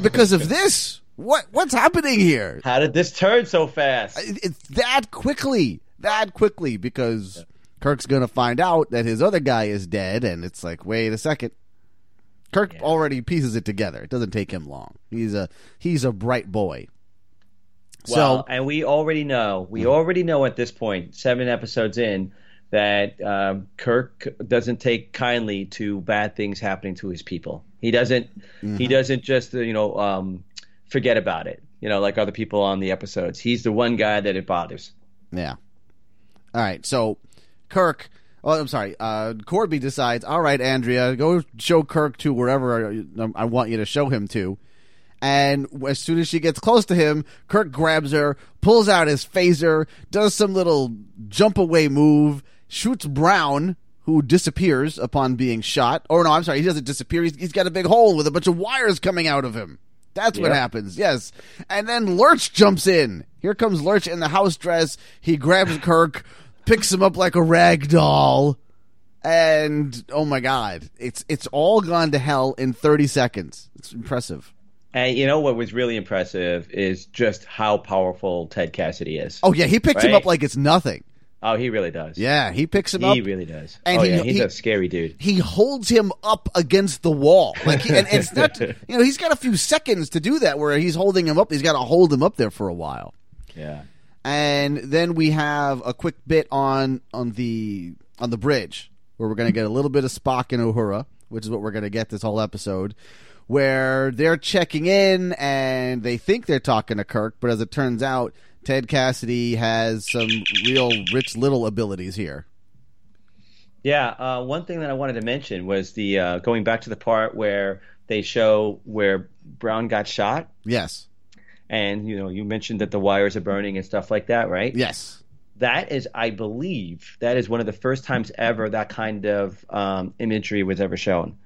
because of this. What what's happening here? How did this turn so fast? It's that quickly, that quickly, because Kirk's gonna find out that his other guy is dead, and it's like, wait a second. Kirk already pieces it together. It doesn't take him long. He's a he's a bright boy. Well, so and we already know, we already know at this point, seven episodes in, that um, Kirk doesn't take kindly to bad things happening to his people. He doesn't. He doesn't just you know um, forget about it. You know, like other people on the episodes. He's the one guy that it bothers. yeah. All right. So Kirk. Oh, I'm sorry. Uh, Korby decides. All right, Andrea, go show Kirk to wherever I, I want you to show him to. And as soon as she gets close to him, Kirk grabs her, pulls out his phaser, does some little jump away move, shoots Brown, who disappears upon being shot. Or no, I'm sorry, he doesn't disappear. He's, he's got a big hole with a bunch of wires coming out of him. That's what happens. Yes. And then Lurch jumps in. Here comes Lurch in the house dress. He grabs Kirk, picks him up like a rag doll. And oh my god, it's it's all gone to hell in 30 seconds. It's impressive. And you know what was really impressive is just how powerful Ted Cassidy is. Oh yeah, he picked him up like it's nothing. Oh, he really does. Yeah, he picks him he up. He really does. And oh he- yeah, he's he- a scary dude. he holds him up against the wall. Like, he, and it's not, you know, he's got a few seconds to do that where he's holding him up. He's got to hold him up there for a while. Yeah. And then we have a quick bit on on the on the bridge where we're going to get a little bit of Spock and Uhura, which is what we're going to get this whole episode, where they're checking in and they think they're talking to Kirk, but as it turns out, Ted Cassidy has some real rich little abilities here. Yeah, uh, one thing that I wanted to mention was the uh, going back to the part where they show where Brown got shot, Yes. and you know you mentioned that the wires are burning and stuff like that, right? Yes. That is, I believe, that is one of the first times ever that kind of um, imagery was ever shown.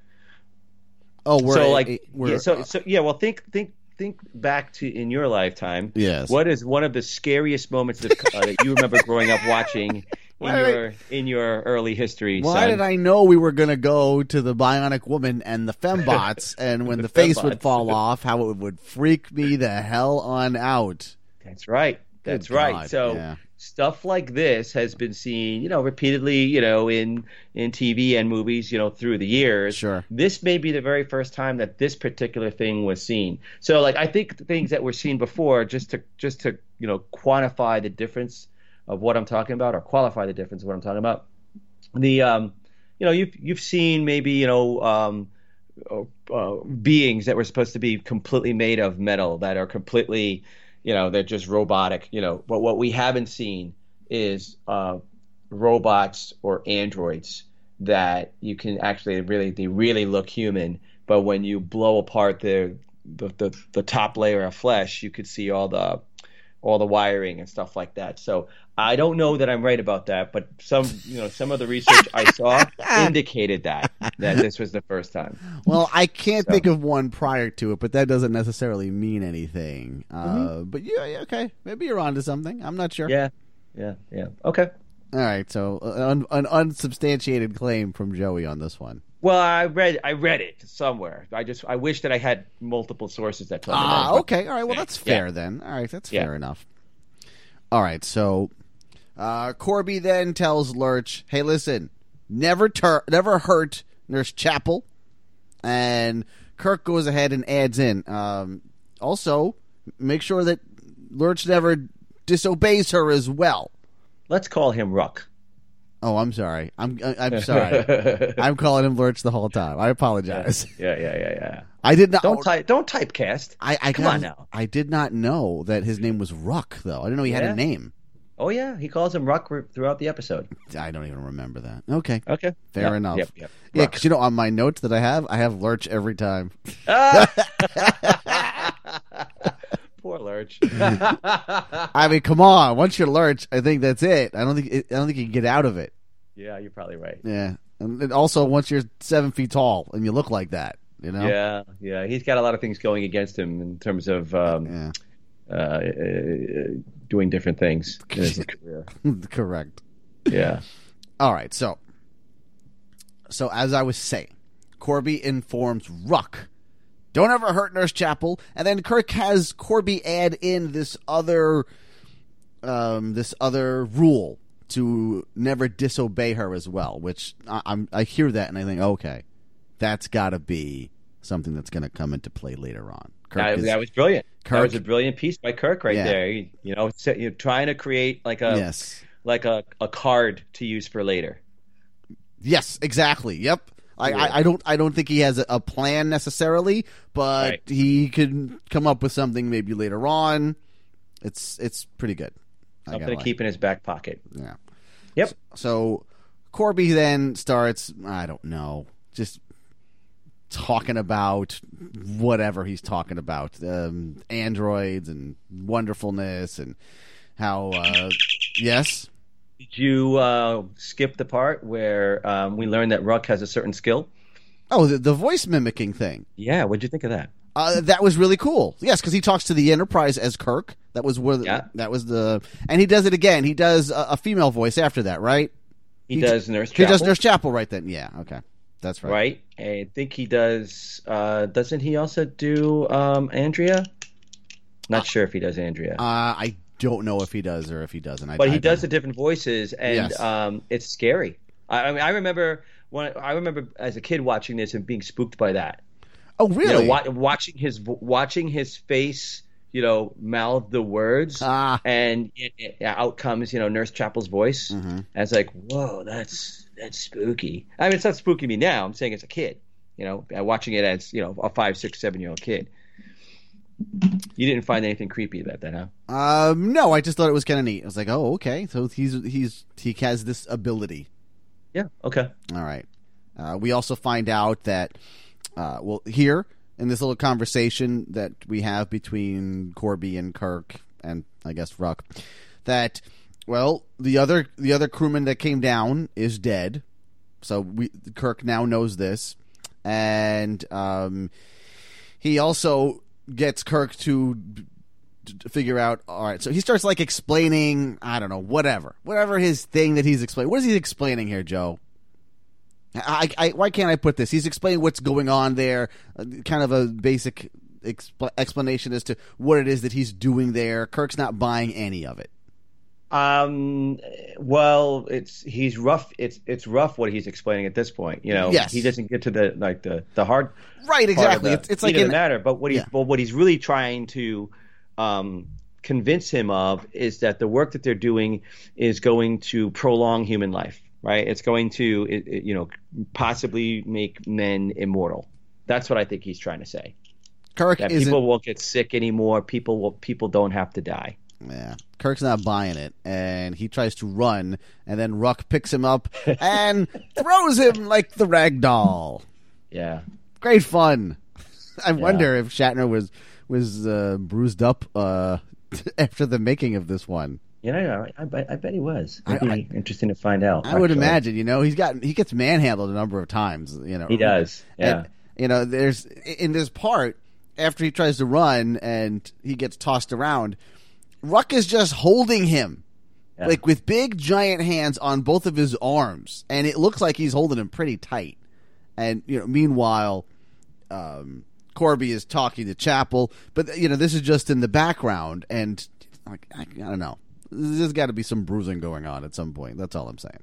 Oh, we're so like, we're, yeah, so so yeah. Well, think think think back to in your lifetime. Yes. What is one of the scariest moments that, uh, that you remember growing up watching Why did I- your in your early history. Why son. did I know we were going to go to the Bionic Woman and the fembots, and when the, face would fall off, how it would freak me the hell on out? That's right. That's Good right. God, So yeah. Stuff like this has been seen, you know, repeatedly, you know, in in TV and movies, you know, through the years. Sure. This may be the very first time that this particular thing was seen. So, like, I think things that were seen before, just to just to you know quantify the difference of what I'm talking about, or qualify the difference of what I'm talking about. The um, you know, you've you've seen maybe you know um, uh, uh, beings that were supposed to be completely made of metal that are completely, you know, they're just robotic. You know, but what we haven't seen is uh, robots or androids that you can actually really they really look human, but when you blow apart their the, the the top layer of flesh, you could see all the all the wiring and stuff like that. So I don't know that I'm right about that, but some you know some of the research I saw indicated that that this was the first time. Well, I can't So- think of one prior to it, but that doesn't necessarily mean anything. Uh, Mm-hmm. but yeah, yeah, okay, maybe you're onto something. I'm not sure. Yeah, yeah, yeah. Okay. All right, so uh, un- an unsubstantiated claim from Joey on this one. Well, I read I read it somewhere. I just I wish that I had multiple sources that told me Ah, that. okay. All right. Well, that's Yeah. fair then. All right, that's Yeah. fair enough. All right. So, uh, Korby then tells Lurch, "Hey, listen, never tur- never hurt Nurse Chapel," and Kirk goes ahead and adds in, um, also make sure that Lurch never disobeys her as well. Let's call him Ruk. Oh, I'm sorry. I'm I- I'm sorry. I'm calling him Lurch the whole time. I apologize. Yeah, yeah, yeah, yeah. I did not. Don't type don't typecast. I, I Come got- on now. I did not know that his name was Ruk, though. I didn't know he had a name. Oh yeah, he calls him Ruk throughout the episode. I don't even remember that. Okay, Okay. fair Yep, enough. Yep, yep. Yeah, because you know, on my notes that I have, I have Lurch every time. Ah! Poor Lurch. I mean, come on. Once you're Lurch, I think that's it. I don't think I don't think you can get out of it. yeah, you're probably right. Yeah, and also once you're seven feet tall and you look like that, you know. Yeah, yeah. He's got a lot of things going against him in terms of um, Yeah. uh, uh, doing different things in his career. Correct. Yeah. All right, so so as I was saying, Korby informs Ruk, "Don't ever hurt Nurse Chapel," and then Kirk has Korby add in this other um, this other rule to never disobey her as well. Which I, I'm I hear that and I think, okay, that's got to be something that's going to come into play later on. Kirk That, is- that was brilliant. Kirk- That was a brilliant piece by Kirk right Yeah. there. You, you know, so you're trying to create like a yes, like a, a card to use for later. Yes, exactly. Yep. I, Yeah. I, I don't I don't think he has a, a plan necessarily, but Right. he could come up with something maybe later on. It's it's pretty good. I Something gotta keep in his back pocket. Yeah. Yep. So Korby then starts I don't know, just talking about whatever he's talking about, um, androids and wonderfulness and how uh, yes. Did you uh, skip the part where um, we learned that Ruk has a certain skill? Oh, the, the voice mimicking thing. Yeah. What'd you think of that? Uh, that was really cool. Yes, because he talks to the Enterprise as Kirk. That was where. Yeah. That was the, and he does it again. He does a, a female voice after that, right? He, He- does Nurse. Chapel. He does Nurse Chapel right then. Yeah. Okay, that's right. right. I think he does. Uh, doesn't he also do um, Andrea? Not sure if he does Andrea, Uh, I don't know if he does or if he doesn't. I, but I he does don't- the different voices, and Yes. um, it's scary. I, I mean, I remember when I remember as a kid watching this and being spooked by that. Oh, You really? know, wa- watching his watching his face, you know, mouth the words, Ah. and it, it, out comes you know Nurse Chapel's voice. Mm-hmm. And it's like, whoa, that's that's spooky. I mean, it's not spooky me now. I'm saying as a kid, you know, watching it as you know a five, six, seven year old kid. You didn't find anything creepy about that, huh? Um, no, I just thought it was kind of neat. I was like, oh, okay. So he's he's he has this ability. Yeah. Okay. All right. Uh, we also find out that, uh, well, here in this little conversation that we have between Korby and Kirk and I guess Ruk, that well, the other the other crewman that came down is dead. So we Kirk now knows this, and um, he also gets Kirk to figure out. All right, so he starts like explaining. I don't know, whatever, whatever his thing that he's explaining. What is he explaining here, Joe? I, I, why can't I put this? He's explaining what's going on there, uh, kind of a basic expl- explanation as to what it is that he's doing there. Kirk's not buying any of it. Um. Well, it's he's rough. It's it's rough what he's explaining at this point. You know, Yes. he doesn't get to the like the the hard Right, exactly. the It's, it's like in, the matter. But what he's Yeah. well, what he's really trying to um, convince him of is that the work that they're doing is going to prolong human life. Right? It's going to it, it, you know possibly make men immortal. That's what I think he's trying to say. Kirk That people won't get sick anymore. People will people don't have to die. Yeah, Kirk's not buying it, and he tries to run, and then Ruk picks him up and throws him like the rag doll. Yeah. Great fun. I wonder if Shatner was was uh, bruised up uh, after the making of this one. You know, I, I, bet- I bet he was. It'd I- interesting to find out. I would imagine. You know, he's got he gets manhandled a number of times. You know, He does. Yeah. And, you know, there's in this part after he tries to run and he gets tossed around. Ruk is just holding him, Yeah. like with big giant hands on both of his arms, and it looks like he's holding him pretty tight. And you know, meanwhile, um, Korby is talking to Chapel, but you know, this is just in the background, and like I, I don't know, there's got to be some bruising going on at some point. That's all I'm saying.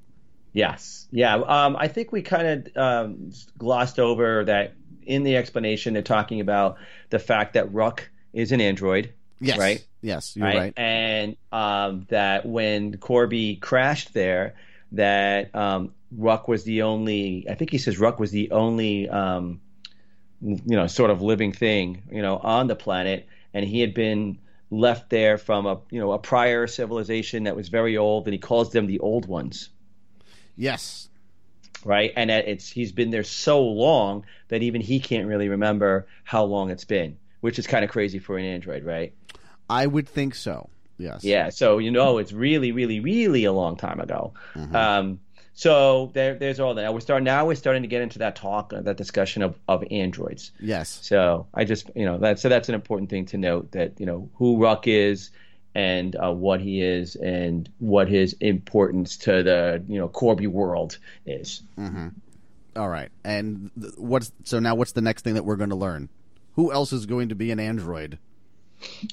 Yes. Yeah. Um, I think we kind of um, glossed over that in the explanation. They're talking about the fact that Ruk is an android. Yes, Right. Yes, you're right. And um, that when Korby crashed there, that um, Ruk was the only. I think he says Ruk was the only, um, you know, sort of living thing, you know, on the planet, and he had been left there from a, you know, a prior civilization that was very old, and he calls them the old ones Yes, right? And it's he's been there so long that even he can't really remember how long it's been, which is kind of crazy for an android, right? I would think so. Yes. Yeah, so you know it's really, really, really a long time ago. Um, so there, there's all that. Now we're starting. Now we're starting to get into that talk, uh, that discussion of, of androids. Yes. So I just, you know, that so that's an important thing to note that you know who Ruk is and uh, what he is and what his importance to the you know Korby world is. All right. And th- what's so now? What's the next thing that we're going to learn? Who else is going to be an android?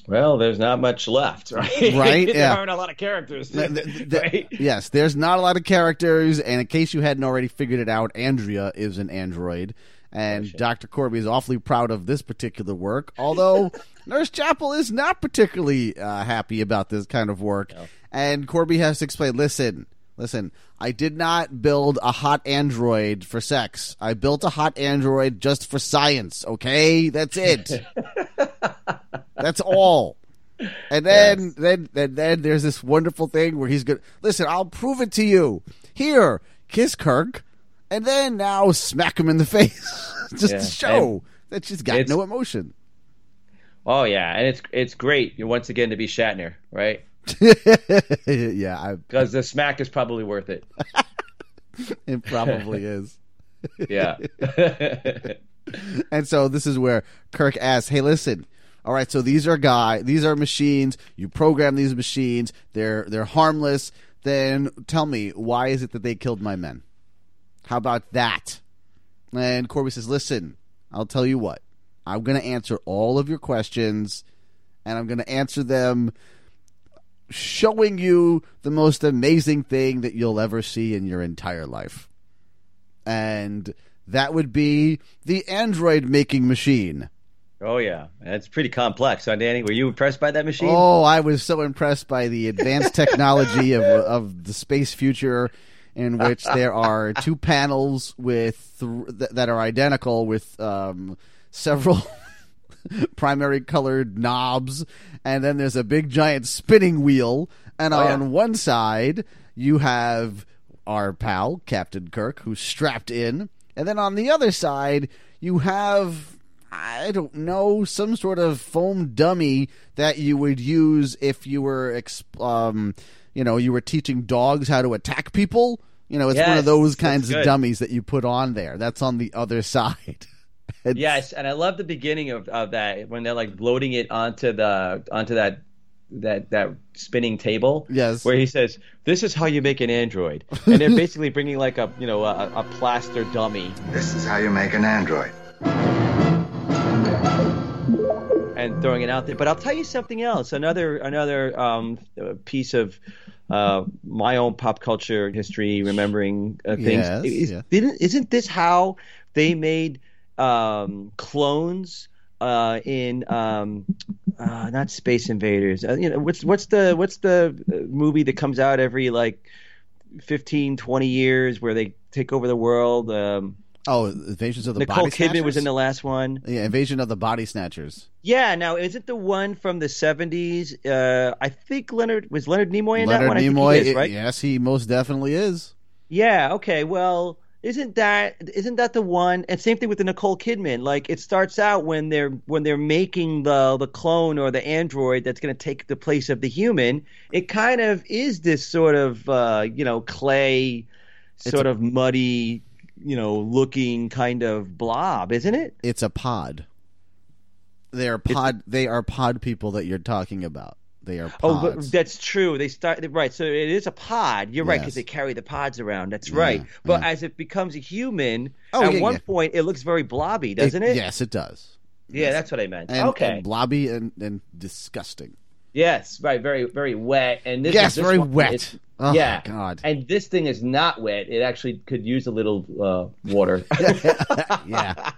Well, there's not much left, right? Right, there yeah. aren't a lot of characters, Th- th- th- right? Yes, there's not a lot of characters, and in case you hadn't already figured it out, Andrea is an android, and Dr. Korby is awfully proud of this particular work. Although Nurse Chapel is not particularly uh, happy about this kind of work, and Korby has to explain. Listen, listen. I did not build a hot android for sex. I built a hot android just for science. Okay, that's it. That's all. And then, then, then, then there's this wonderful thing where he's going. to Listen, I'll prove it to you. Here, kiss Kirk, and then now smack him in the face, just Yeah, to show and that she's got no emotion. Oh yeah, and it's it's great once again to be Shatner, right? yeah, Because the smack is probably worth it. it probably is. Yeah. And so this is where Kirk asks, "Hey, listen." All right, so these are guy, these are machines. You program these machines. They're they're harmless. Then tell me, why is it that they killed my men? How about that? And Korby says, "Listen, I'll tell you what. I'm going to answer all of your questions, and I'm going to answer them showing you the most amazing thing that you'll ever see in your entire life. And that would be the android making machine. Oh yeah, that's pretty complex. So Danny, were you impressed by that machine? Oh, I was so impressed by the advanced technology of of the space future, in which there are two panels with th- th- that are identical with um, several primary colored knobs, and then there's a big giant spinning wheel, and Oh, yeah. on one side you have our pal Captain Kirk, who's strapped in, and then on the other side you have I don't know, some sort of foam dummy that you would use if you were, exp- um, you know, you were teaching dogs how to attack people. You know, it's one of those kinds of dummies that you put on there. That's on the other side. It's- Yes, and I love the beginning of, of that when they're like loading it onto the onto that that that spinning table. Yes. Where he says, "This is how you make an android," and they're basically bringing like a you know a, a plaster dummy This is how you make an android. And throwing it out there. But I'll tell you something else. Another another um, piece of uh, my own pop culture history, remembering uh, things. Yes, Is, yeah. didn't, isn't this how they made um, clones uh, in um, uh, not Space Invaders? Uh, you know, what's what's the what's the uh, movie that comes out every like 15, 20 years where they take over the world? Um, Oh, Invasions of the Nicole Body Kidman was in the last one. Yeah, Invasion of the Body Snatchers. Yeah, now is it the one from the seventies? Uh, I think Leonard was Leonard Nimoy in that Leonard one. I think Nimoy, is, right? yes, he most definitely is. Yeah. Okay. Well, isn't that isn't that the one? And same thing with the Nicole Kidman. Like it starts out when they're when they're making the the clone or the android that's going to take the place of the human. It kind of is this sort of uh, you know clay, sort a- of muddy, you know, looking kind of blob, isn't it? It's a pod. They are pod. They are pod people that you're talking about. They are Oh, but that's true. They start right. So it is a pod. You're right because they carry the pods around. That's right. But as it becomes a human, Oh, at yeah, one yeah. point it looks very blobby, doesn't it? Yes, it does. Yeah, that's what I meant. And, okay. and blobby and, and disgusting. yes, right. Very, very wet. And this Yes, is, this very one wet. Oh, yeah. God. And this thing is not wet. It actually could use a little uh, water. Yeah,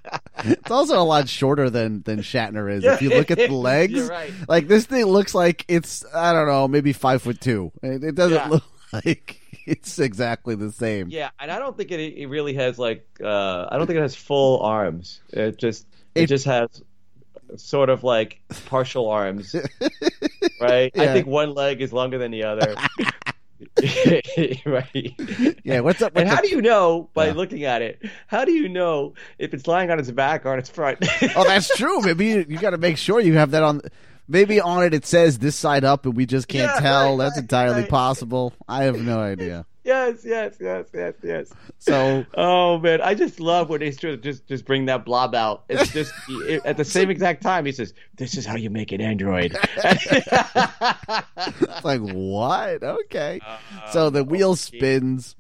it's also a lot shorter than than Shatner is. If you look at the legs, right. like this thing looks like it's I don't know, maybe five foot two. It, it doesn't Yeah. look like it's exactly the same. yeah, and I don't think it, it really has like. Uh, I don't think it has full arms. It just. It, It- just has sort of like partial arms. right? I think one leg is longer than the other. right. Yeah, what's up with And how do you know by Yeah. looking at it? How do you know if it's lying on its back or on its front? Oh, that's true. Maybe you, you got to make sure you have that on. Maybe on it it says this side up, and we just can't Yeah, tell. right, that's right, entirely right. possible. I have no idea. Yes, yes, yes, yes, yes. So Oh man, I just love when they just just bring that blob out. It's just it- at the same exact time he says, "This is how you make an android." it's like what? Okay. Uh, so the wheel spins.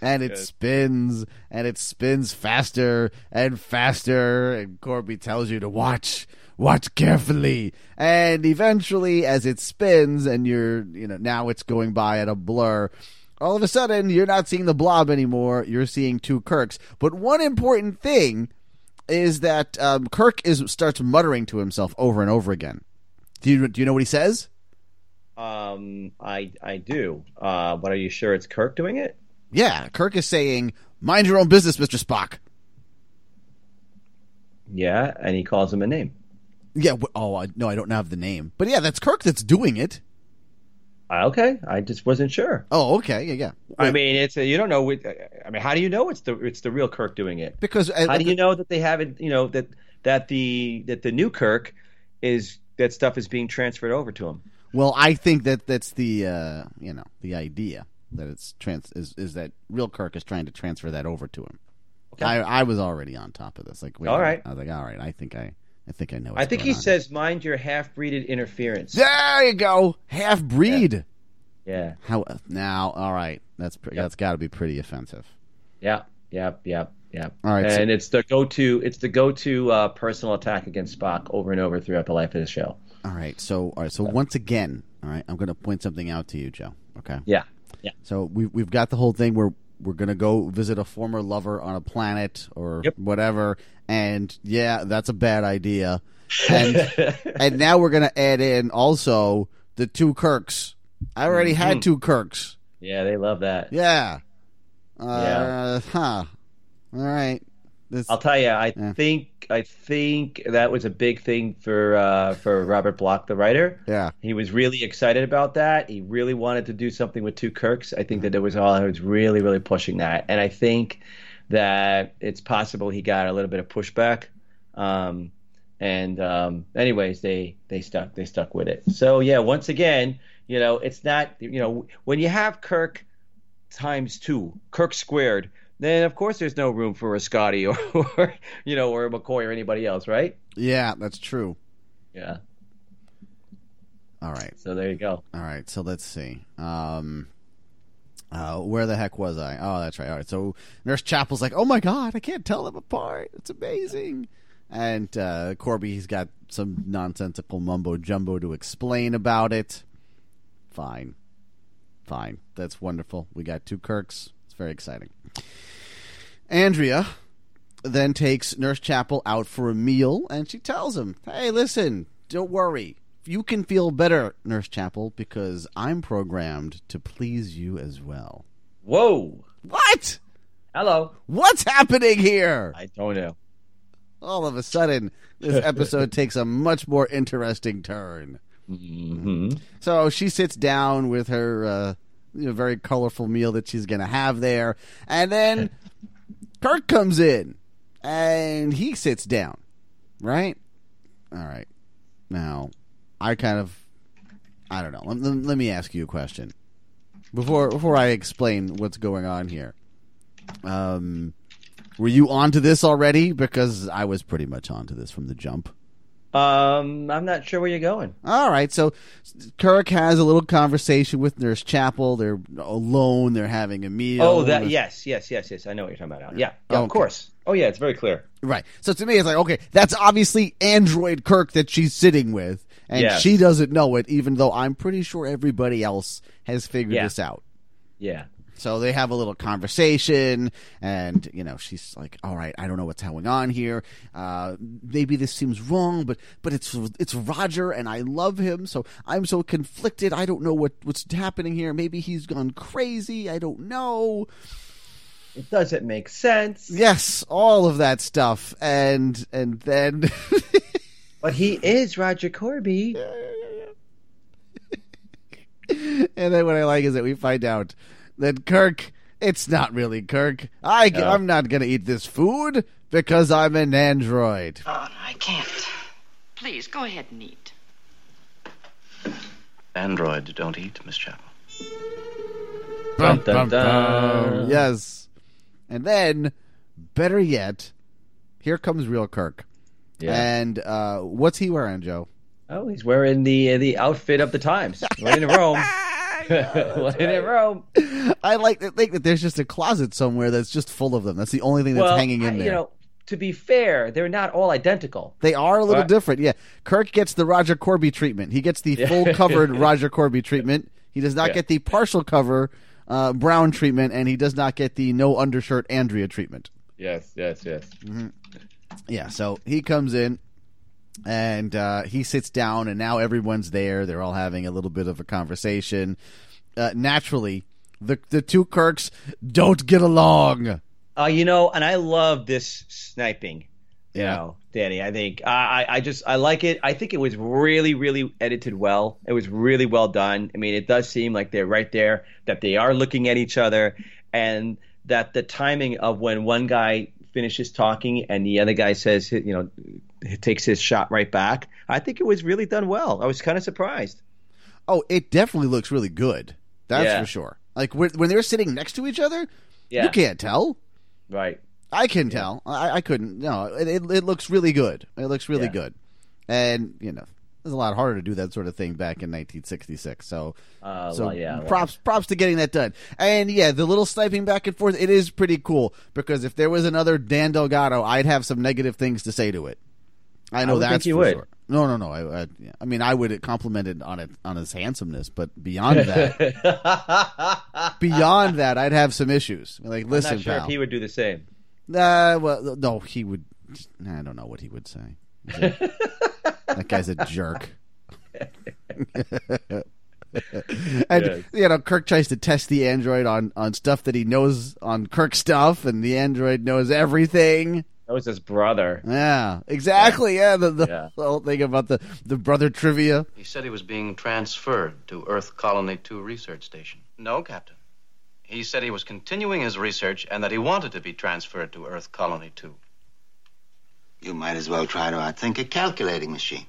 And it Good. spins and it spins faster and faster, and Korby tells you to watch, watch carefully. And eventually, as it spins, and you're, you know, now it's going by at a blur, all of a sudden you're not seeing the blob anymore. You're seeing two Kirks. But one important thing is that um, Kirk is starts muttering to himself over and over again. Do you do you know what he says? um, I I do. Uh, but are you sure it's Kirk doing it? Yeah, Kirk is saying, "Mind your own business, Mister Spock." Yeah, and he calls him a name. Yeah. Oh, no, I don't have the name, but yeah, that's Kirk that's doing it. Uh, Okay, I just wasn't sure. Oh, okay, yeah, yeah. I mean, it's a, you don't know. I mean, how do you know it's the it's the real Kirk doing it? because uh, How do you know that they haven't? You know that that the that the new Kirk is that stuff is being transferred over to him. Well, I think that that's the uh, you know the idea that it's trans is is that real Kirk is trying to transfer that over to him. Okay. I I was already on top of this. Like, wait, All right. I was like, all right, I think I I think I know. I think he on. says, "Mind your half-breeded interference." There you go, half breed. Yeah, How now? All right, that's pre- that's got to be pretty offensive. yeah, yeah, yeah, yeah. All right, so- and it's the go-to. It's the go-to uh, personal attack against Spock over and over throughout the life of the show. All right, so all right, so once again, all right, I'm going to point something out to you, Joe. Okay. Yeah, yeah. So we we've got the whole thing where we're gonna go visit a former lover on a planet or Yep. whatever, and yeah, that's a bad idea. And and now we're gonna add in also the two Kirks. I already Mm-hmm. had two Kirks. Yeah, they love that. Yeah. Uh, Yeah. Huh. All right. This. I'll tell you, I Yeah. think I think that was a big thing for uh, for Robert Bloch, the writer. yeah. He was really excited about that. He really wanted to do something with two Kirks. I think that it was all I was really, really pushing that, and I think that it's possible he got a little bit of pushback. Um, and um, anyways, they they stuck they stuck with it. So yeah, once again, you know, it's not you know when you have Kirk times two, Kirk squared. Then of course there's no room for a Scotty or, or you know or a McCoy or anybody else, right? Yeah, that's true. Yeah. All right. So there you go. All right, so let's see. Um, uh, where the heck was I? Oh, that's right. All right, so Nurse Chapel's like, "Oh my god, I can't tell them apart. It's amazing." And uh, Korby, he's got some nonsensical mumbo jumbo to explain about it. Fine, fine, that's wonderful. We got two Kirks. It's very exciting. Andrea then takes Nurse Chapel out for a meal, and she tells him, "Hey, listen, don't worry. You can feel better, Nurse Chapel, because I'm programmed to please you as well." Whoa. What? Hello. What's happening here? I don't know. All of a sudden, this episode takes a much more interesting turn. hmm So she sits down with her uh, you know, very colorful meal that she's going to have there, and then Kirk comes in and he sits down. Right? All right. Now, I kind of, I don't know. Let, let- let me ask you a question before before I explain what's going on here. Um, were you onto this already? Because I was pretty much onto this from the jump. Um, I'm not sure where you're going. All right, so Kirk has a little conversation with Nurse Chapel. They're alone. They're having a meal. Oh, that yes, yes, yes, yes. I know what you're talking about now. Yeah, yeah, Okay. of course. Oh yeah, it's very clear. Right. So to me, it's like, okay, that's obviously Android Kirk that she's sitting with, and Yes. she doesn't know it, even though I'm pretty sure everybody else has figured Yeah. this out. Yeah. So they have a little conversation, and you know she's like, "All right, I don't know what's going on here. Uh, maybe this seems wrong, but but it's it's Roger, and I love him, so I'm so conflicted. I don't know what what's happening here. Maybe he's gone crazy. I don't know. It doesn't make sense. Yes, all of that stuff, and and then But he is Roger Korby. and then what I like is that we find out that Kirk. It's not really Kirk. I, Oh. I'm not going to eat this food because I'm an android. Oh, I can't. Please, go ahead and eat. Android, don't eat, Miss Chapel. Dun, dun, dun. Yes. And then, better yet, here comes real Kirk. Yeah. And uh, what's he wearing, Joe? Oh, he's wearing the the outfit of the times. Right in Rome. when in Rome. I like to think that there's just a closet somewhere that's just full of them. That's the only thing that's well, hanging in I- there. you know, to be fair, they're not all identical. they are a little What? different. Yeah. Kirk gets the Roger Korby treatment. He gets the full covered Roger Korby treatment. He does not Yeah. get the partial cover uh, brown treatment, and he does not get the no undershirt Andrea treatment. Yes, yes, yes. Yeah, so he comes in and uh, he sits down, and now everyone's there. They're all having a little bit of a conversation. Uh, naturally, the the two Kirks don't get along. Uh, you know, and I love this sniping. You Yeah. know, Danny. I think I, I I just I like it. I think it was really, really edited well. It was really well done. I mean, it does seem like they're right there, that they are looking at each other, and that the timing of when one guy finishes talking and the other guy says, you know, takes his shot right back. I think it was really done well. I was kind of surprised. Oh, it definitely looks really good. That's Yeah. for sure. Like when, when they're sitting next to each other, Yeah. you can't tell. Right. I can tell. I, I couldn't. No, it, it, it looks really good. It looks really Yeah. good. And you know, it was a lot harder to do that sort of thing back in 1966. So, Uh, so well, yeah, props props to getting that done. And yeah, the little sniping back and forth, it is pretty cool because if there was another Dan Delgado, I'd have some negative things to say to it. I know think that's for would. sure. No, no, no. I, I. I mean, I would compliment it on it on his handsomeness, but beyond that, beyond that, I'd have some issues. Like, listen, I'm not sure pal. if he would do the same. Uh, well, no, he would. I don't know what he would say. that guy's a jerk. and Yes. you know, Kirk tries to test the android on on stuff that he knows on Kirk stuff, and the android knows everything. That was his brother. Yeah, exactly. Yeah, the, the, Yeah. the whole thing about the the brother trivia. He said he was being transferred to Earth Colony 2 Research Station. No, Captain. He said he was continuing his research and that he wanted to be transferred to Earth Colony 2. You might as well try to outthink a calculating machine.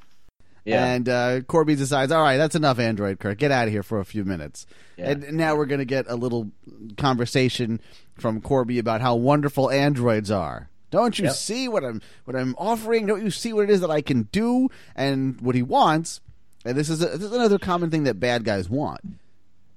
Yeah. And uh, Korby decides, all right, that's enough, Android Kirk. Get out of here for a few minutes. Yeah. And now we're going to get a little conversation from Korby about how wonderful androids are. Don't you Yep. see what I'm what I'm offering? Don't you see what it is that I can do? And what he wants, and this is a, this is another common thing that bad guys want.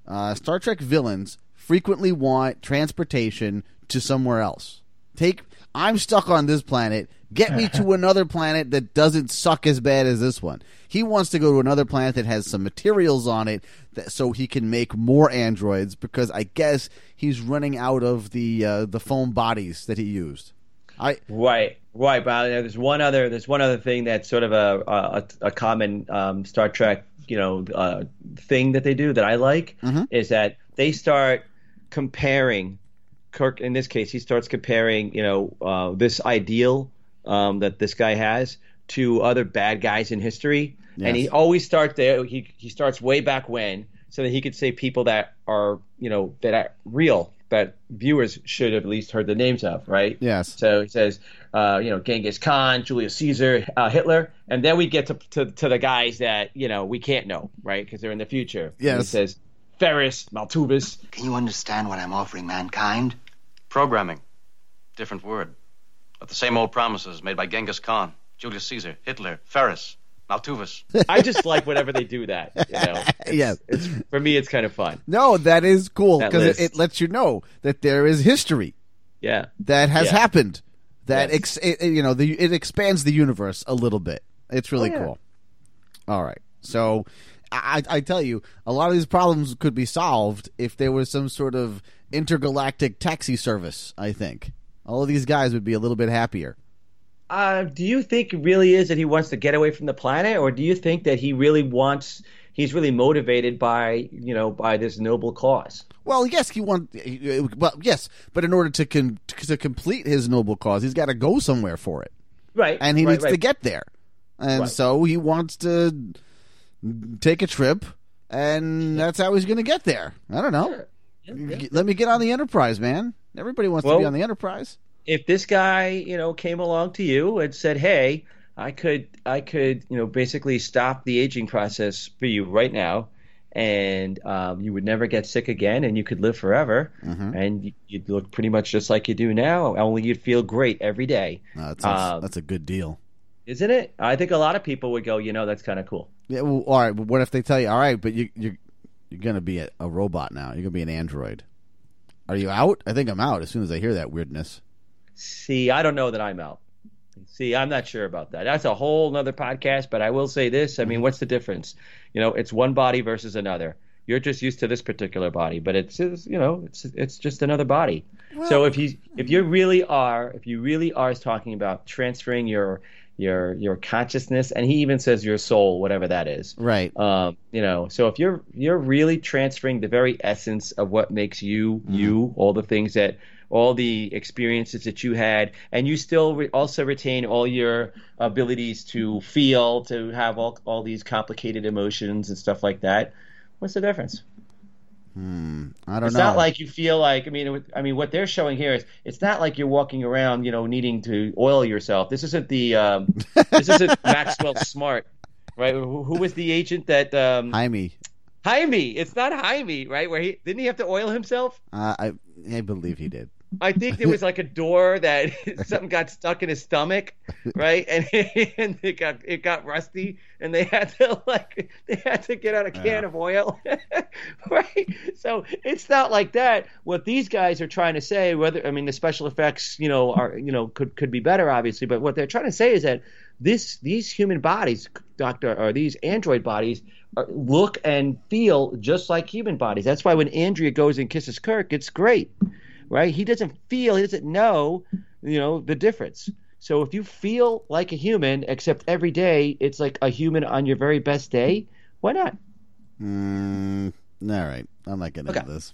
Uh, Star Trek villains frequently want transportation to somewhere else. Take I'm stuck on this planet. Get me to another planet that doesn't suck as bad as this one. He wants to go to another planet that has some materials on it that, so he can make more androids because I guess he's running out of the uh, the foam bodies that he used. I Right, right. But there's one other there's one other thing that's sort of a a, a common um, Star Trek you know uh, thing that they do that I like is that they start comparing Kirk in this case he starts comparing you know uh, this ideal um, that this guy has to other bad guys in history. And he always starts there he he starts way back when so that he could say people that are you know that are real that viewers should have at least heard the names of right Yes. so he says, uh, you know, Genghis Khan, Julius Caesar, uh, Hitler, and then we get to, to to the guys that you know we can't know, right? Because they're in the future. And Yes. he says Ferris, Maltuvis. Can you understand what I'm offering mankind? Programming. Different word. But the same old promises made by Genghis Khan, Julius Caesar, Hitler, Ferris, Maltuvis. I just like whenever they do that. You know, it's, Yes. it's for me, it's kind of fun. no, that is cool because it, it lets you know that there is history Yeah, that has Yeah. happened. That Yes. ex, it, you know, the, it expands the universe a little bit. It's really Oh, yeah. cool. All right, so I, I tell you, a lot of these problems could be solved if there was some sort of intergalactic taxi service. I think all of these guys would be a little bit happier. Uh, do you think it really is that he wants to get away from the planet, or do you think that he really wants? He's really motivated by you know by this noble cause. Well, yes, he want. Well, yes, but in order to con, to complete his noble cause, he's got to go somewhere for it. Right, and he right, needs to get there. And Right. so he wants to take a trip, and that's how he's going to get there. I don't know. G- Let me get on the Enterprise, man. Everybody wants to be on the Enterprise. If this guy, you know, came along to you and said, "Hey, I could, I could, you know, basically stop the aging process for you right now, and um, you would never get sick again, and you could live forever, Mm-hmm. and you- you'd look pretty much just like you do now. Only you'd feel great every day, Uh, that's, a, Um, that's a good deal. isn't it? I think a lot of people would go, you know, that's kind of cool. Yeah, well, all right. But what if they tell you, all right, but you, you, you're going to be a, a robot now. You're going to be an android. Are you out? I think I'm out as soon as I hear that weirdness. See, I don't know that I'm out. See, I'm not sure about that. That's a whole nother podcast, but I will say this. I mean, what's the difference? You know, it's one body versus another. You're just used to this particular body, but it's, it's you know, it's it's just another body. so if you if you really are if you really are talking about transferring your your your consciousness, and he even says your soul, whatever that is, Right. um, you know, so if you're you're really transferring the very essence of what makes you you, all the things that all the experiences that you had, and you still re- also retain all your abilities to feel, to have all all these complicated emotions and stuff like that. What's the difference? I don't It's know. It's not like you feel like I mean, I mean, what they're showing here is it's not like you're walking around, you know, needing to oil yourself. This isn't the um, this isn't Maxwell Smart, right? Who, who was the agent that um, Jaime. Jaime. It's not Jaime, right? Where he didn't he have to oil himself? Uh, I, I believe he did. I think there was like a door that something got stuck in his stomach, right? And, and it got it got rusty, and they had to like they had to get out a can of oil, right? So it's not like that. What these guys are trying to say, whether I mean the special effects, you know, are you know could could be better, obviously, but what they're trying to say is that this these human bodies, doctor, or these android bodies. Uh, look and feel just like human bodies. That's why when Andrea goes and kisses Kirk, it's great right? He doesn't feel, he doesn't know, you know, the difference. So if you feel like a human, except every day it's like a human on your very best day, why not? Mm, all right. I'm not getting Okay. into this.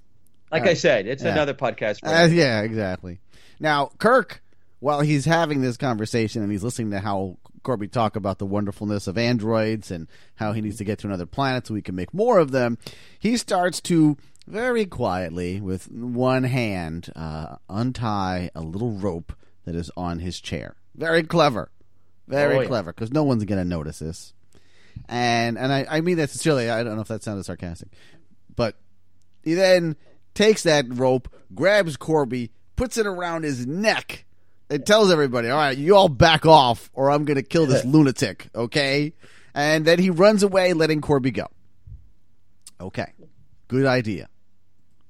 Like All I right. said, it's Yeah. another podcast. For Uh, yeah, exactly. Now, Kirk, while he's having this conversation and he's listening to how Korby talk about the wonderfulness of androids and how he needs to get to another planet so he can make more of them, he starts to very quietly, with one hand, uh, untie a little rope that is on his chair. Very clever. Very Oh, yeah. clever, because no one's going to notice this. and and I, I mean that sincerely. I don't know if that sounded sarcastic, but he then takes that rope, grabs Korby, puts it around his neck, and tells everybody, "All right, you all back off, or I'm going to kill this lunatic." Okay, and then he runs away, letting Korby go. Okay, good idea.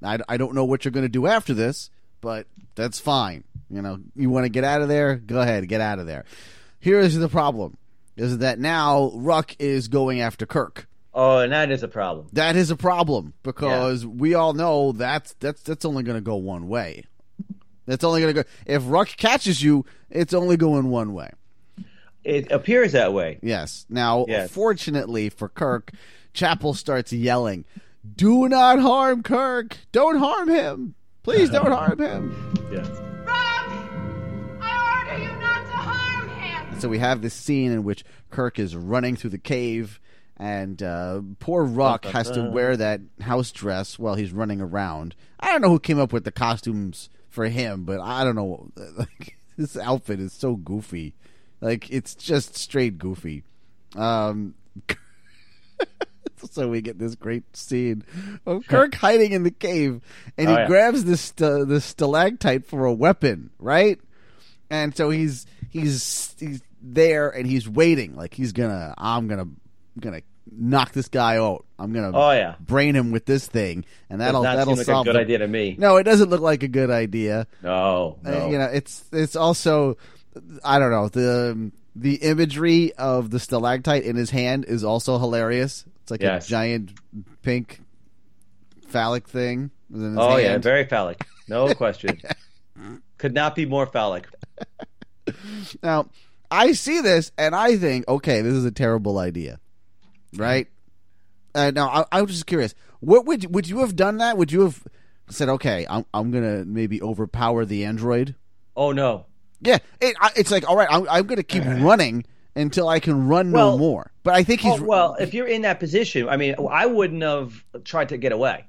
I, I don't know what you're going to do after this, but that's fine. You know, you want to get out of there? Go ahead, get out of there. Here is the problem: is that now Ruk is going after Kirk. Oh, and that is a problem. That is a problem because we all know that's that's that's only going to go one way. That's only going to go if Ruk catches you, it's only going one way. It appears that way. Yes. Now, Yes. fortunately for Kirk, Chapel starts yelling, "Do not harm Kirk! Don't harm him! Please don't harm him!" Yes. Rob! I order you not to harm him! So we have this scene in which Kirk is running through the cave, and uh, poor Ruk has to wear that house dress while he's running around. I don't know who came up with the costumes for him, but I don't know. Like, this outfit is so goofy. Like it's just straight goofy. Um, so we get this great scene of Kirk hiding in the cave, and he Oh, yeah. grabs this st- this stalactite for a weapon, right? And so he's he's he's there and he's waiting, like he's gonna I'm gonna gonna knock this guy out. I'm gonna Oh, yeah. brain him with this thing, and that'll that'll like solve a good the- idea to me. No, it doesn't look like a good idea. No, Uh, you know, it's it's also I don't know the the imagery of the stalactite in his hand is also hilarious. It's like Yes. a giant pink phallic thing. oh yeah, very phallic. No question. Could not be more phallic. Now, I see this and I think, okay, this is a terrible idea, right? Uh, now, I, I was just curious. What would would you have done that? Would you have said, okay, I'm I'm gonna maybe overpower the android? Oh no. Yeah, it, it's like all right, I'm, I'm gonna keep running until I can run no more. But I think he's Oh, well, if you're in that position, I mean, I wouldn't have tried to get away.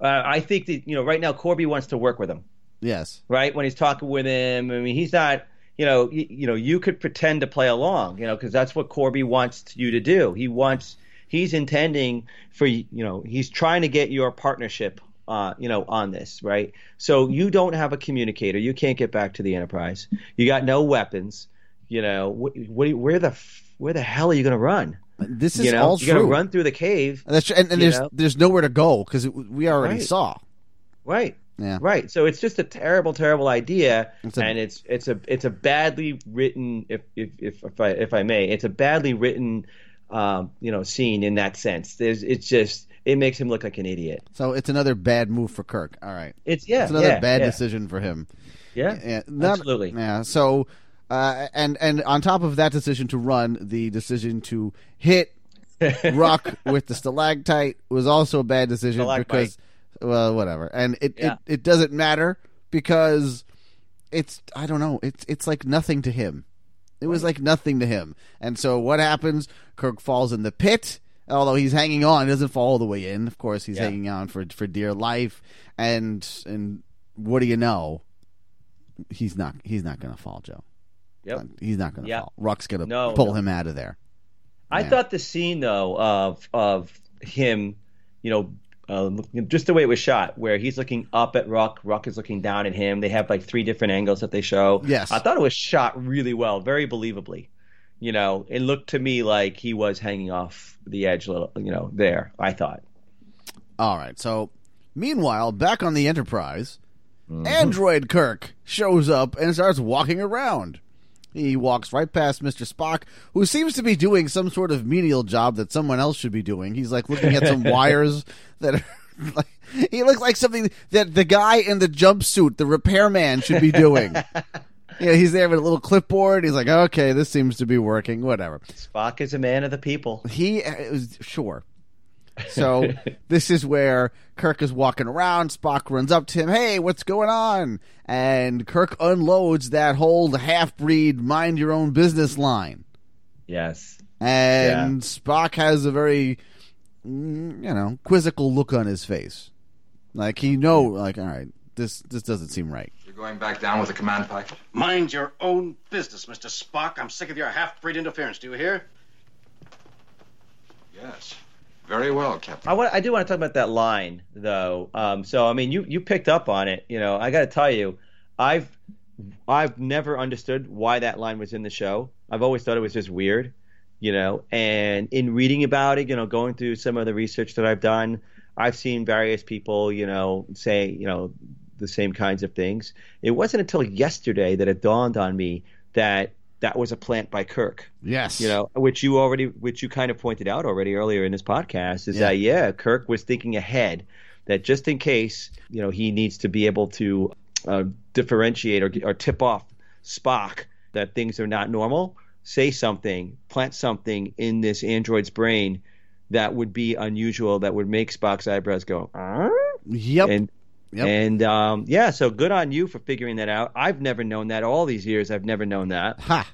Uh, I think that you know, right now Korby wants to work with him. yes, right? When he's talking with him, I mean, he's not, you know, you, you know, you could pretend to play along, you know, because that's what Korby wants you to do. He wants, he's intending for, you know, he's trying to get your partnership, uh, you know, on this, right? So you don't have a communicator, you can't get back to the Enterprise, you got no weapons, you know, what, what, where the, where the hell are you going to run? this is you know, all you got to run through the cave, And That's and, and there's know? there's nowhere to go because we already Right. saw. right? Yeah. Right. So it's just a terrible, terrible idea, It's a- and it's it's a it's a badly written, if if if, if I if I may, it's a badly written, um, you know, scene in that sense. There's it's just it makes him look like an idiot. So it's another bad move for Kirk. All right, It's yeah, it's another yeah, bad yeah. decision for him. Yeah, Yeah, not- absolutely. Yeah. So, uh, and and on top of that decision to run, the decision to hit Ruk with the stalactite was also a bad decision Stalagmite. because, well, whatever. And it, Yeah. it it doesn't matter because it's I don't know. It's it's like nothing to him. It was like nothing to him. And so what happens? Kirk falls in the pit. Although he's hanging on, he doesn't fall all the way in. Of course, he's Yeah. hanging on for for dear life. And and what do you know? He's not. He's not going to fall, Joe. Yep. He's not going to Yeah. fall. Ruk's going to No, pull no. him out of there. I thought the scene though of of him, you know, uh, just the way it was shot, where he's looking up at Ruk, Ruk is looking down at him. They have like three different angles that they show. Yes. I thought it was shot really well, very believably. You know, it looked to me like he was hanging off the edge, a little, you know, there. I thought. All right. So, meanwhile, back on the Enterprise, Android Kirk shows up and starts walking around. He walks right past Mr. Spock, who seems to be doing some sort of menial job that someone else should be doing. He's like looking at some wires that are. Like, he looks like something that the guy in the jumpsuit, the repairman, should be doing. yeah, he's there with a little clipboard. He's like, okay, this seems to be working. Whatever. Spock is a man of the people. He uh, was sure. So this is where Kirk is walking around. Spock runs up to him. Hey, what's going on? And Kirk unloads that whole half-breed mind your own business line. Yes. And Spock has a very, mm, you know, quizzical look on his face. Like he know, like, all right, this this doesn't seem right. You're going back down with the command package? Mind your own business, Mr. Spock. I'm sick of your half-breed interference. Do you hear? Yes. Very well, Captain. I want. I do want to talk about that line though. Um, so I mean, you you picked up on it. You know, I got to tell you, I've I've never understood why that line was in the show. I've always thought it was just weird. You know, and in reading about it, you know, going through some of the research that I've done, I've seen various people, you know, say, you know, the same kinds of things. It wasn't until yesterday that it dawned on me that that was a plant by Kirk. Yes. You know, which you already, which you kind of pointed out already earlier in this podcast, is Yeah. that yeah, Kirk was thinking ahead that just in case, you know, he needs to be able to uh, differentiate or, or tip off Spock that things are not normal, say something, plant something in this android's brain that would be unusual, that would make Spock's eyebrows go. "Huh?" Yep. And Yep. and um, yeah, so good on you for figuring that out. I've never known that all these years. I've never known that. ha.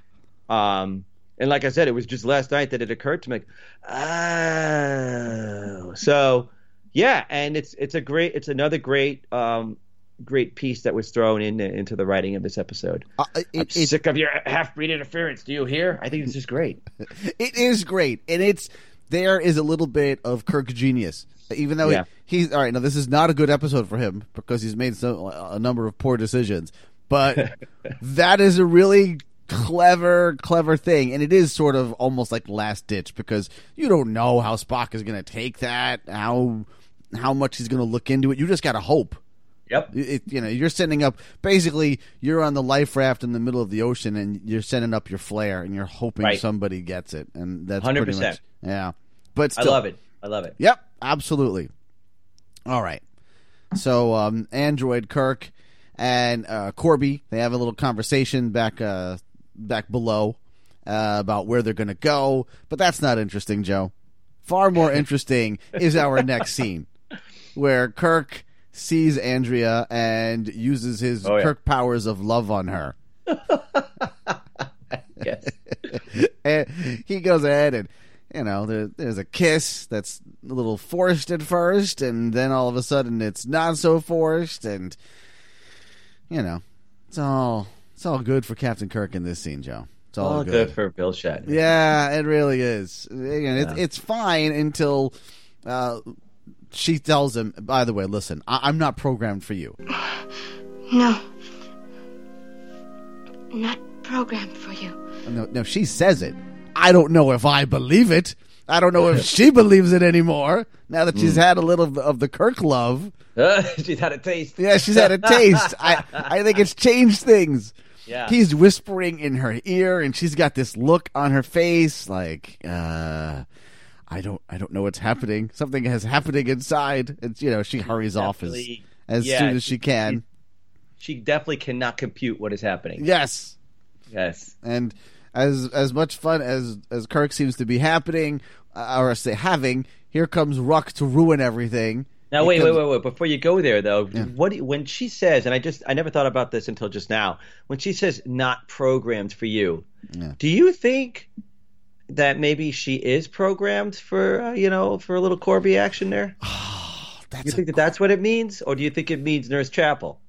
Um, and like I said, it was just last night that it occurred to me. Oh, so yeah, and it's it's a great, it's another great, um, great piece that was thrown in into the writing of this episode. Uh, I'm it, it, sick of your half breed interference. Do you hear? I think this is great. it is great, and it's there is a little bit of Kirk genius. Even though Yeah. he, he's all right, now this is not a good episode for him because he's made so, a number of poor decisions, but that is a really clever, clever thing, and it is sort of almost like last ditch because you don't know how Spock is going to take that, how how much he's going to look into it. You just got to hope. Yep. It, you know, you're sending up. Basically, you're on the life raft in the middle of the ocean, and you're sending up your flare, and you're hoping Right. somebody gets it, and that's 100%. much yeah. But I love it. I love it. Yep, absolutely. All right. So, um, Android Kirk and uh, Korby they have a little conversation back uh, back below uh, about where they're going to go, but that's not interesting, Joe. Far more interesting is our next scene, where Kirk sees Andrea and uses his Oh, yeah. Kirk powers of love on her. Yes. and he goes ahead and you know there, there's a kiss that's a little forced at first and then all of a sudden it's not so forced and you know it's all it's all good for captain kirk in this scene joe it's all, All good for Bill Shatner. yeah it really is it's, Yeah. it's fine until uh, she tells him by the way listen I- i'm not programmed for you No. Not programmed for you. No, no, she says it. I don't know if I believe it. I don't know if she believes it anymore. Now that she's had a little of the, of the Kirk love. She's had a taste. Yeah, she's had a taste. I I think it's changed things. Yeah. He's whispering in her ear, and she's got this look on her face, like, uh, I don't, I don't know what's happening. Something is happening inside. It's you know, she hurries off as as yeah, soon as she can. She definitely cannot compute what is happening. Yes. Yes. and as as much fun as as Kirk seems to be happening uh, or say having, here comes Ruk to ruin everything. Now wait, wait, comes- wait, wait. Before you go there, though, what when she says, and I just I never thought about this until just now. When she says "not programmed for you," Yeah. do you think that maybe she is programmed for uh, you know for a little Korby action there? That's you think that that's what it means, or do you think it means Nurse Chapel?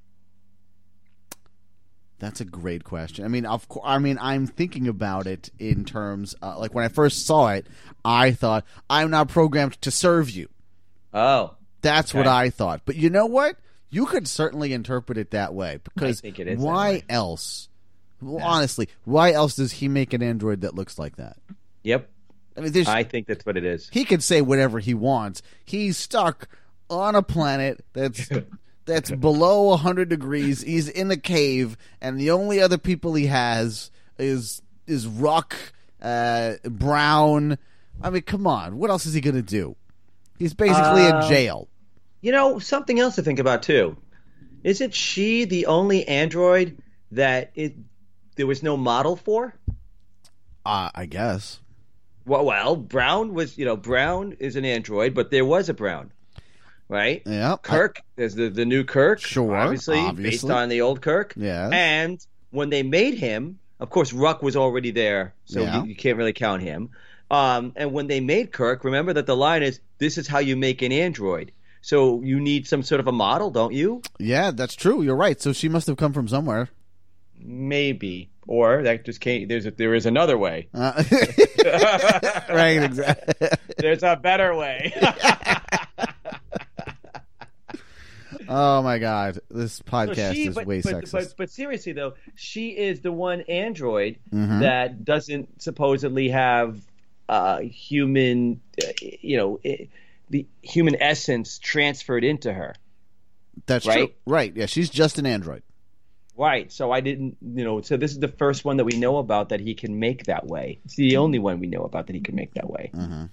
that's a great question. I mean, of course, I mean, I'm thinking about it in terms uh, like when I first saw it, I thought I'm not programmed to serve you. Oh, That's what I thought. But you know what? You could certainly interpret it that way because think it is why else? Well, honestly, why else does he make an android that looks like that? Yep. I mean, there's I think that's what it is. he can say whatever he wants. He's stuck on a planet that's that's below 100 degrees. He's in a cave and the only other people he has is is Ruk, uh, Brown. I mean, come on. What else is he going to do? He's basically in Um, jail. You know, something else to think about too. Isn't she the only android that it there was no model for? Uh, I guess. Well, well, Brown was, you know, Brown is an android, but there was a Brown, right? Yeah. Kirk, is the the new Kirk, Sure, obviously, based on the old Kirk. Yeah. And when they made him, of course, Ruk was already there, so Yeah. you, you can't really count him. Um, and when they made Kirk, remember that the line is, "This is how you make an android." So you need some sort of a model, don't you? yeah, that's true. You're right. So she must have come from somewhere. Maybe. Or that just came. There's a, there is another way. Uh, right, exactly. There's a better way. oh my god, this podcast she- is but, way but, sexist. But, but seriously though, she is the one android Mhm. that doesn't supposedly have uh, human, uh, you know, i- the human essence transferred into her. That's true. right? Right. Yeah, she's just an android. Right. So I didn't, you know, so this is the first one that we know about that he can make that way. It's the only one we know about that he can make that way. Mm-hmm.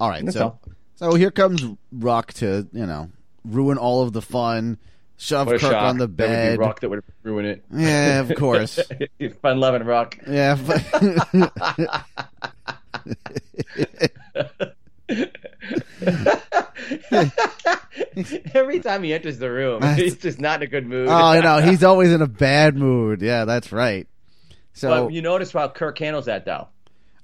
All right, so all. so here comes Rock to you know ruin all of the fun, shove What Kirk shock. on the That would bed. be Rock that would ruin it. Yeah, of course. Fun loving Rock. Yeah. Every time he enters the room, he's just not in a good mood. oh no, he's always in a bad mood. Yeah, that's right. So but you notice how Kirk handles that, though.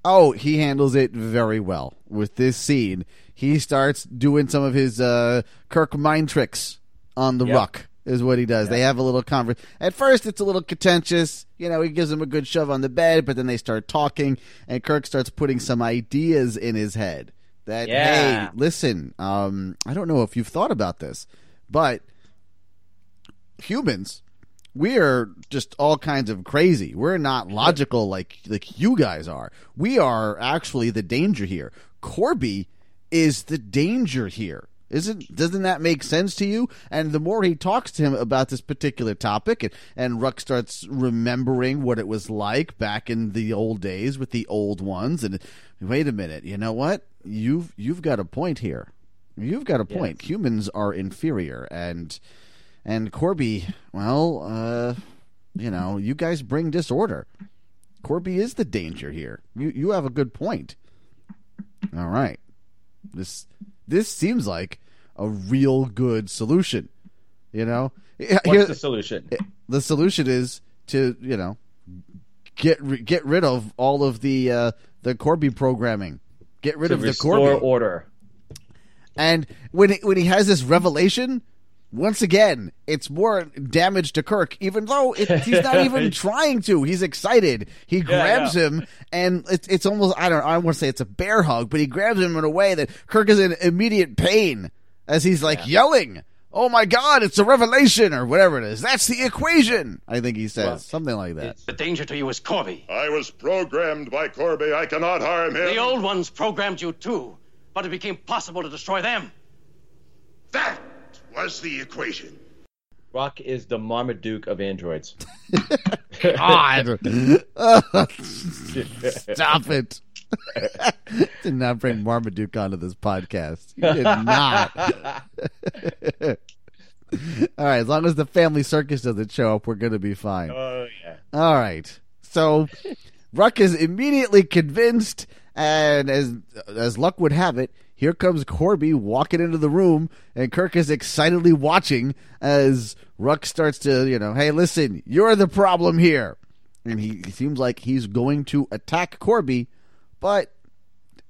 Oh, he handles it very well with this scene. He starts doing some of his uh, Kirk mind tricks on the Yep. Ruk. Is what he does. They have a little conver At first, it's a little contentious. You know, he gives him a good shove on the bed, but then they start talking, and Kirk starts putting some ideas in his head. That Yeah. hey, listen, um, I don't know if you've thought about this, but humans we are just all kinds of crazy. We're not logical like like you guys are. We are actually the danger here. Korby is the danger here. Isn't doesn't that make sense to you? And the more he talks to him about this particular topic, and, and Ruk starts remembering what it was like back in the old days with the old ones. And wait a minute, you know what? You've you've got a point here. You've got a point. Humans are inferior, and and Korby, well, uh, you know, you guys bring disorder. Korby is the danger here. You you have a good point. All right. This this seems like a real good solution. You know? What's here- the solution? the solution is to, you know, get get rid of all of the uh the Korby programming. Get rid of the Korby order. and when he, when he has this revelation, once again, it's more damage to Kirk, even though it, he's not even trying to. He's excited. He grabs yeah. him, and it's it's almost I don't I don't want to say it's a bear hug, but he grabs him in a way that Kirk is in immediate pain as he's like yelling. Oh my God! It's a revelation, or whatever it is. That's the equation. I think he says Well, something like that. The danger to you is Korby. I was programmed by Korby. I cannot harm him. The old ones programmed you too, but it became possible to destroy them. That was the equation. Rock is the Marmaduke of androids. God, stop it! did not bring Marmaduke onto this podcast. You did not. All right, as long as the family circus doesn't show up, we're going to be fine. Oh yeah. All right. So Ruk is immediately convinced, and as as luck would have it, here comes Korby walking into the room, and Kirk is excitedly watching as Ruk starts to, you know, hey, listen, you're the problem here, and he, he seems like he's going to attack Korby, but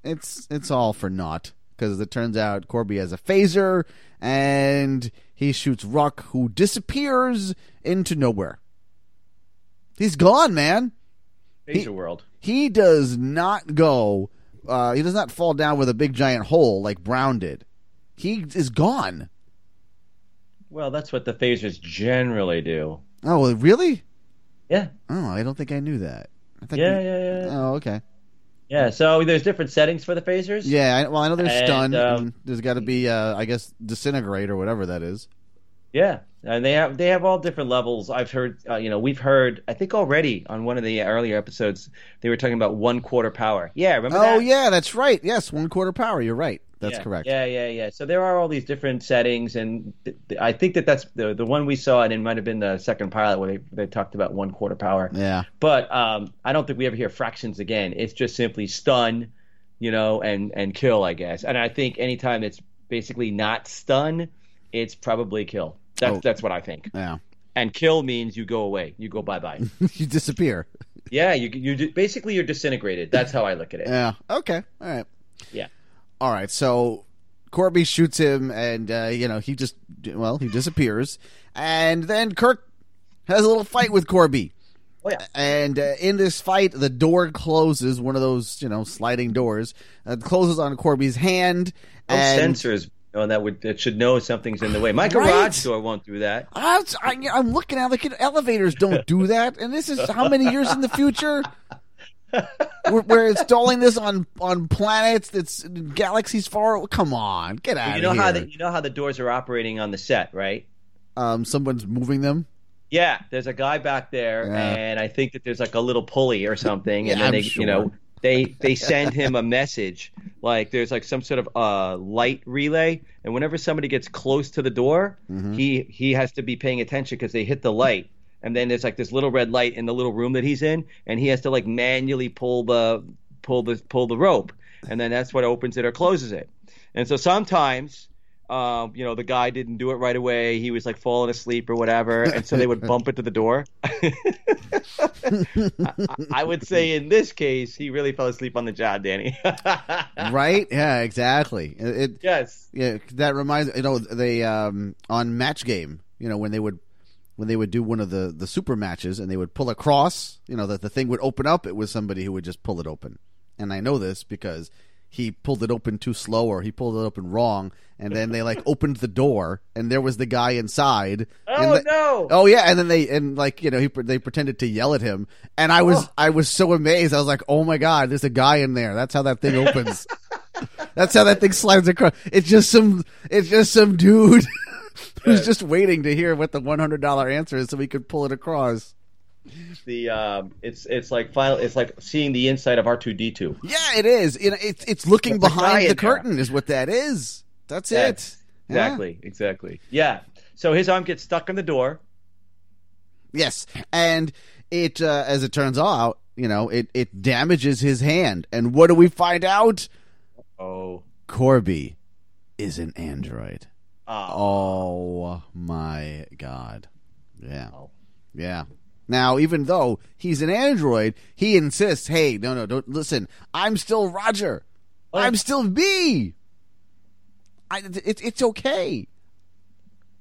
it's it's all for naught because it turns out Korby has a phaser, and he shoots Ruk, who disappears into nowhere. He's gone, man. Phaser world. He does not go. Uh, he does not fall down with a big giant hole like Brown did. He is gone. Well, that's what the phasers generally do. Oh, really? Yeah. Oh, I don't think I knew that. I think Yeah, we- yeah, yeah. Oh, okay. Yeah. So there's different settings for the phasers. Yeah. I, well, I know there's And, stun. um, and there's got to be, uh, I guess, disintegrate or whatever that is. Yeah, and they have they have all different levels. I've heard, uh, you know, we've heard. I think already on one of the earlier episodes they were talking about one quarter power. Yeah, remember Oh, that? yeah, that's right. Yes, one quarter power. You're right. That's yeah, correct. Yeah, yeah, yeah. So there are all these different settings, and th- th- I think that that's the the one we saw, and it might have been the second pilot where they, they talked about one quarter power. Yeah. But um, I don't think we ever hear fractions again. It's just simply stun, you know, and and kill, I guess. And I think anytime it's basically not stun, it's probably kill. That's Oh. that's what I think. Yeah. And kill means you go away, you go bye bye. you disappear. yeah, you you basically you're disintegrated. That's how I look at it. Yeah. Okay. All right. Yeah. All right. So Korby shoots him, and uh, you know he just well he disappears, and then Kirk has a little fight with Korby, Oh, yeah. And uh, in this fight, the door closes, one of those, you know, sliding doors, uh, closes on Korby's hand. No and sensors on that would that should know something's in the way. My Right. garage door won't do that. I was, I, I'm looking at like elevators don't do that, and this is how many years in the future? we're, we're installing this on on planets that's galaxies far. Come on, get out you of know here! how the, you know how the doors are operating on the set, right? um, someone's moving them. Yeah, there's a guy back there, Yeah. and I think that there's like a little pulley or something, and Yeah, then I'm they, sure. you know, they they send him a message like there's like some sort of uh, light relay, and whenever somebody gets close to the door, Mm-hmm. he he has to be paying attention because they hit the light, and then there's like this little red light in the little room that he's in, and he has to like manually pull the pull the pull the rope, and then that's what opens it or closes it, and so sometimes. Um, you know, the guy didn't do it right away. He was like falling asleep or whatever, and so they would bump it to the door. I, I would say in this case, he really fell asleep on the job, Danny. right? Yeah, exactly. It, it- yes. yeah, that reminds you know they um on match game, you know when they would when they would do one of the the super matches and they would pull across, you know that the thing would open up. It was somebody who would just pull it open, and I know this because he pulled it open too slow or he pulled it open wrong, and then they like opened the door and there was the guy inside. Oh the- no! Oh yeah, and then they and like you know he they pretended to yell at him, and I was oh. I was so amazed. I was like, oh my god, there's a guy in there. That's how that thing opens. That's how that thing slides across. It's just some it's just some dude who's just waiting to hear what the one hundred dollar answer is so he could pull it across. The um, it's it's like final. It's like seeing the inside of R two D two. Yeah, it is. You know, it's it's looking behind the curtain is what that is. That's it. Yeah. Exactly. Exactly. Yeah. So his arm gets stuck in the door. Yes, and it uh, as it turns out, you know, it it damages his hand. And what do we find out? Oh. Korby is an android. Ah. Oh my god. Yeah. Oh. Yeah. Now, even though he's an android, he insists, "Hey, no, no, don't listen. I'm still Roger. I'm still me. I, it, it's okay."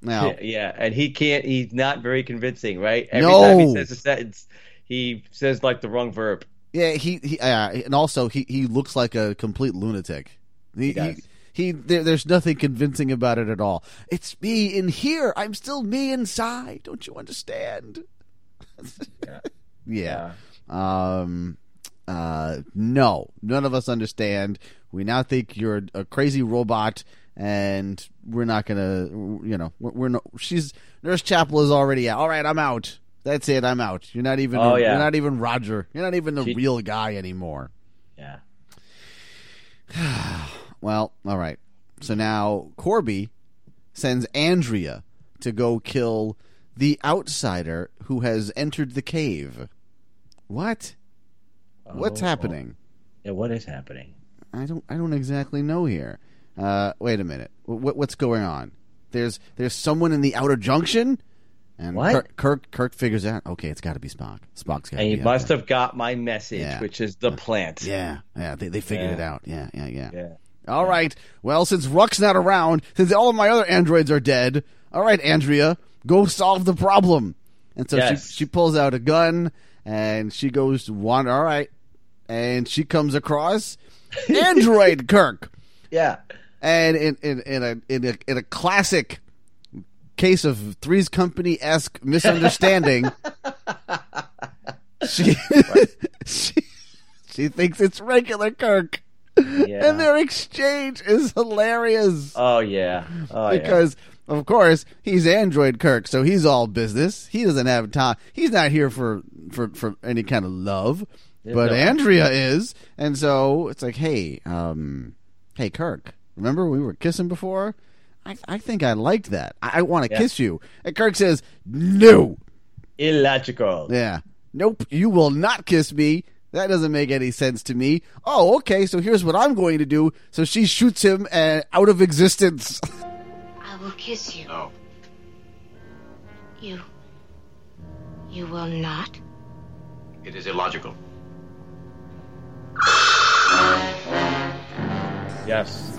Now, Yeah, yeah, and he can't. He's not very convincing, right? Every No. time he says a sentence, he says like the wrong verb. yeah, he, he uh, and also he, he looks like a complete lunatic. He, he, does. he there, there's nothing convincing about it at all. It's me in here. I'm still me inside. Don't you understand? yeah. Um. Uh. No. None of us understand. We now think you're a crazy robot, and we're not gonna. You know, we're, we're no. She's Nurse Chapel is already out. All right, I'm out. That's it. I'm out. You're not even. Oh, yeah. You're not even Roger. You're not even the She- real guy anymore. Yeah. Well, all right. So now Korby sends Andrea to go kill the outsider who has entered the cave. What? What's Oh, happening? Yeah. What is happening? I don't. I don't exactly know here. Uh, wait a minute. What, what's going on? There's there's someone in the outer junction, and What? Kirk Kirk, Kirk figures out. Okay, it's got to be Spock. Spock's got And he must have got my message, Yeah. which is the plant. Yeah, yeah. They they figured Yeah. it out. Yeah, yeah, yeah. Yeah. All right. Well, since Ruk's not around, since all of my other androids are dead, all right, Andrea, go solve the problem. And so Yes. she she pulls out a gun and she goes to one. All right, and she comes across Android Kirk, Yeah. and in in, in a in a in a classic case of Three's Company esque misunderstanding, she, she she thinks it's regular Kirk. Yeah. And their exchange is hilarious Oh yeah. Oh yeah. because, of course, he's Android Kirk, so he's all business. He doesn't have time. He's not here for for for any kind of love, but no- Andrea is, and so it's like, hey, um, hey, Kirk, remember we were kissing before? I I think I liked that. I, I want to Yeah. kiss you. And Kirk says, no. Illogical. Yeah. Nope, you will not kiss me. That doesn't make any sense to me. Oh, okay, so here's what I'm going to do. So she shoots him uh, out of existence. I will kiss you. No. You. You will not? It is illogical. Yes.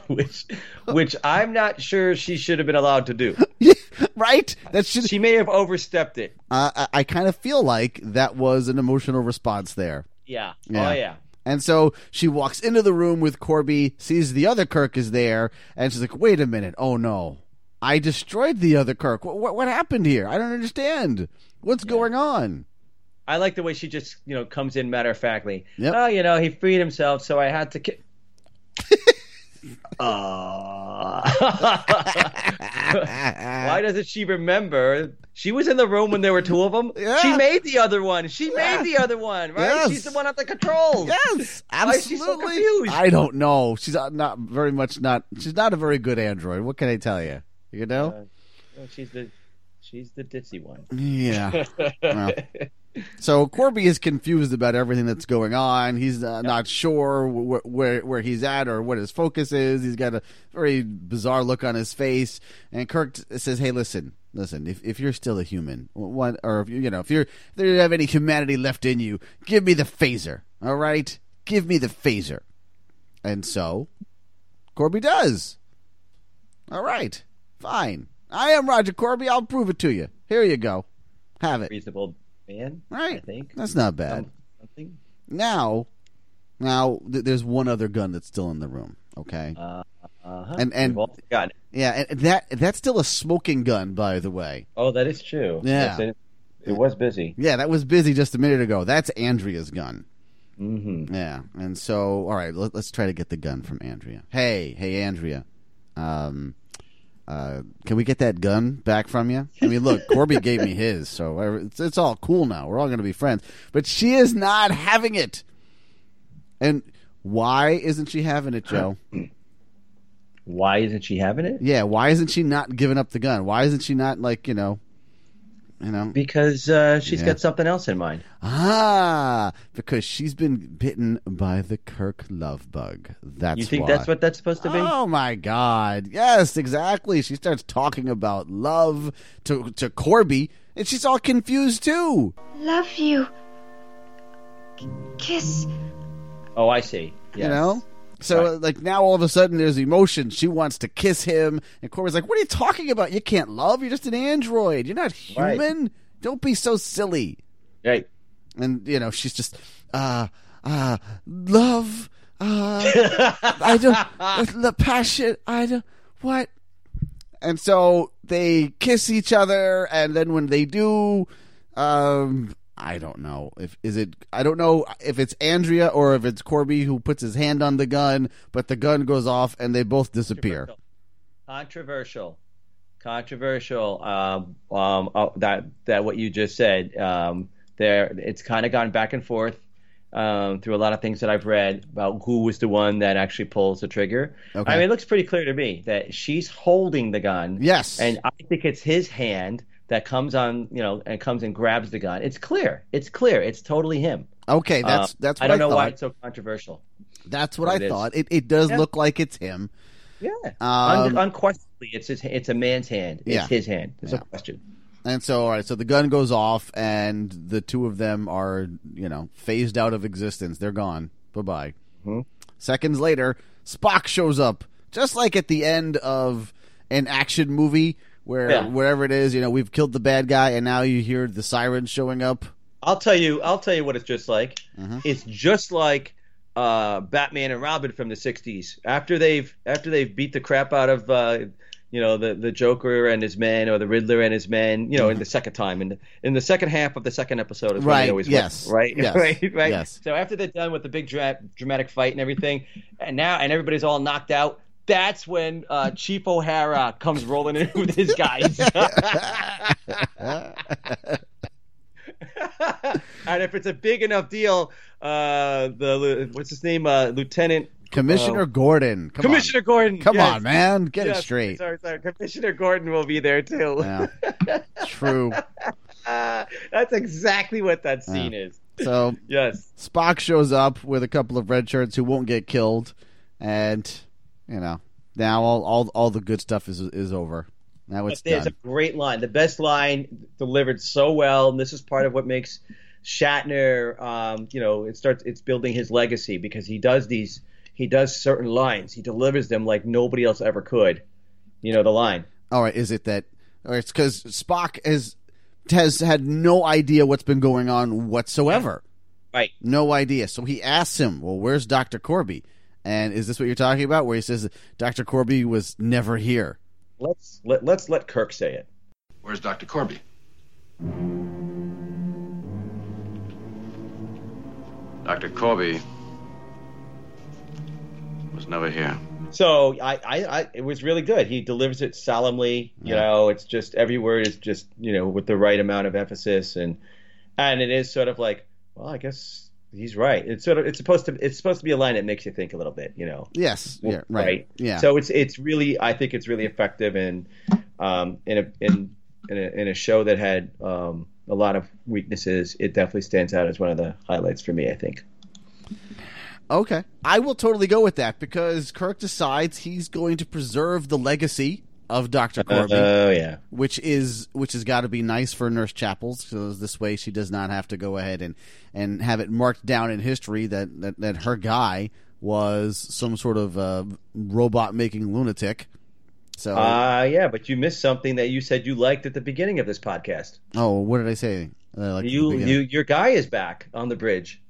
which which I'm not sure she should have been allowed to do. right? That should. She may have overstepped it. Uh, I, I kind of feel like that was an emotional response there. Yeah. Yeah. Oh yeah. And so she walks into the room with Korby, sees the other Kirk is there, and she's like, "Wait a minute! Oh no, I destroyed the other Kirk. What what, what happened here? I don't understand. What's going on?" I like the way she just, you know, comes in matter of factly. Yep. Oh, you know, he freed himself, so I had to. Ki- Uh, why doesn't she remember? She was in the room when there were two of them. Yeah. She made the other one. She made the other one, right? Yes. She's the one at the controls. Yes, Why is she so absolutely. confused? I don't know. She's not- not very much not. She's not a very good android. What can I tell you? You know? Uh, she's the she's the ditzy one. Yeah. Well. So Korby is confused about everything that's going on. He's uh, not sure wh- where where he's at or what his focus is. He's got a very bizarre look on his face. And Kirk says, "Hey, listen, listen. If if you're still a human, what or if you you know if you're if you have any humanity left in you, give me the phaser. All right, give me the phaser." And so Korby does. All right, fine. I am Roger Korby. I'll prove it to you. Here you go. Have it. Reasonable man, Right. I think That's not bad. Something. Now, now th- there's one other gun that's still in the room. Okay. Uh, uh-huh. And- and- We've all got it. Yeah, and that that's still a smoking gun, by the way. Oh, that is true. Yeah. Yes, it, was busy. Yeah, that was busy just a minute ago. That's Andrea's gun. Mm-hmm. Yeah, and so all right, let, let's try to get the gun from Andrea. Hey, hey, Andrea. Um, uh, can we get that gun back from you? I mean, look, Korby gave me his, so it's, it's all cool now. We're all going to be friends. But she is not having it. And why isn't she having it, Joe? Why isn't she having it? Yeah, why isn't she not giving up the gun? Why isn't she not like you know, you know? Because uh, she's Yeah. got something else in mind. Ah, because she's been bitten by the Kirk love bug. That's you think why. that's what that's supposed to be? Oh my God! Yes, exactly. She starts talking about love to to Korby, and she's all confused too. Love you. K- kiss. Oh, I see. You know. So like now all of a sudden there's emotion. She wants to kiss him, and Korby's like, "What are you talking about? You can't love. You're just an android. You're not Right. human. Don't be so silly." Right. And you know she's just uh uh love. Uh, I don't the passion. I don't what. And so they kiss each other, and then when they do, um, I don't know if is it. I don't know if it's Andrea or if it's Korby who puts his hand on the gun, but the gun goes off and they both disappear. Controversial. Controversial. Um, um, oh, that that what you just said. Um, there, it's kind of gone back and forth um, through a lot of things that I've read about who was the one that actually pulls the trigger. Okay. I mean, it looks pretty clear to me that she's holding the gun. Yes. and I think it's his hand that comes on, you know, and comes and grabs the gun. It's clear. It's clear. It's totally him. Okay, that's Um, that's what I don't know thought. why it's so controversial. That's what But I it is. thought. It it does Yeah. look like it's him. Yeah, Um, Un- unquestionably, it's his. It's a man's hand. It's Yeah. his hand. There's Yeah. no question. And so, all right, so the gun goes off, and the two of them are, you know, phased out of existence. They're gone. Bye bye. Mhm. Seconds later, Spock shows up, just like at the end of an action movie where Yeah. wherever it is, you know, we've killed the bad guy, and now you hear the sirens showing up. I'll tell you. I'll tell you what it's just like. Mhm. It's just like uh, Batman and Robin from the '60s. After they've after they've beat the crap out of uh, you know the the Joker and his men, or the Riddler and his men. You know, in the second time, in the, in the second half of the second episode is Right, always yes, win, right, yes, right, right. yes. So after they're done with the big dra- dramatic fight and everything, and now and everybody's all knocked out. That's when uh, Chief O'Hara comes rolling in with his guys. and if it's a big enough deal, uh, the what's his name, uh, Lieutenant Commissioner uh, Gordon. Come Commissioner on. Gordon. Come yes. on, man. Get Yes, it straight. Sorry, sorry. Commissioner Gordon will be there too. Yeah. True. Uh, that's exactly what that scene is. So Yes. Spock shows up with a couple of red shirts who won't get killed, and you know now all all, all the good stuff is is over. Now it's But there's done. a great line. The best line delivered so well, and this is part of what makes Shatner. Um, you know, it starts. It's building his legacy because he does these. He does certain lines. He delivers them like nobody else ever could. You know the line. All right, is it that or it's because Spock has has had no idea what's been going on whatsoever. Right. No idea. So he asks him, "Well, where's Doctor Korby?" And is this what you're talking about? Where he says Doctor Korby was never here? Let's let, let's let Kirk say it. Where's Dr. Korby? Dr. Korby was never here. So I, I, I, it was really good. He delivers it solemnly. You Yeah. know, it's just every word is just you know with the right amount of emphasis, and and it is sort of like, well, I guess he's right. It's sort of it's supposed to it's supposed to be a line that makes you think a little bit. You know. Yes. Yeah. Right. Yeah. So it's it's really I think it's really effective and um, in a in in a, in a show that had um, a lot of weaknesses, it definitely stands out as one of the highlights for me. I think. Okay. I will totally go with that because Kirk decides he's going to preserve the legacy of Dr. Korby. Oh yeah. Which is which has got to be nice for Nurse Chapels because this way she does not have to go ahead and, and have it marked down in history that, that, that her guy was some sort of uh, robot making lunatic. So Uh, yeah, but you missed something that you said you liked at the beginning of this podcast. oh, what did I say? Uh, like you, you, your guy is back on the bridge.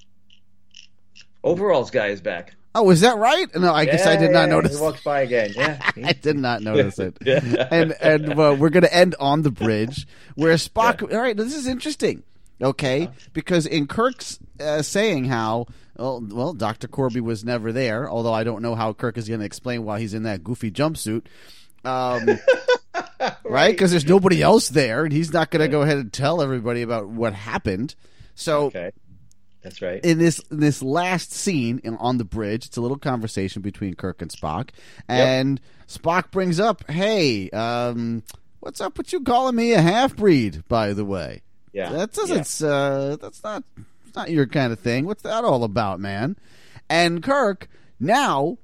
Overall's guy is back. Oh, is that right? No, I guess I Yeah, did not notice. He walks by again. Yeah, I did not notice it. Yeah. And and uh, we're going to end on the bridge where Spock. All right, this is interesting. Okay, because in Kirk's uh, saying how well, well, Doctor Korby was never there. Although I don't know how Kirk is going to explain why he's in that goofy jumpsuit. Um, right? Because there's nobody else there, and he's not going to go ahead and tell everybody about what happened. So okay, that's right. in this this last scene in, on the bridge, it's a little conversation between Kirk and Spock, and Spock brings up, "Hey, um, what's up with you calling me a half breed? By the way, Yeah, that doesn't uh, that's not not your kind of thing. What's that all about, man?" And Kirk now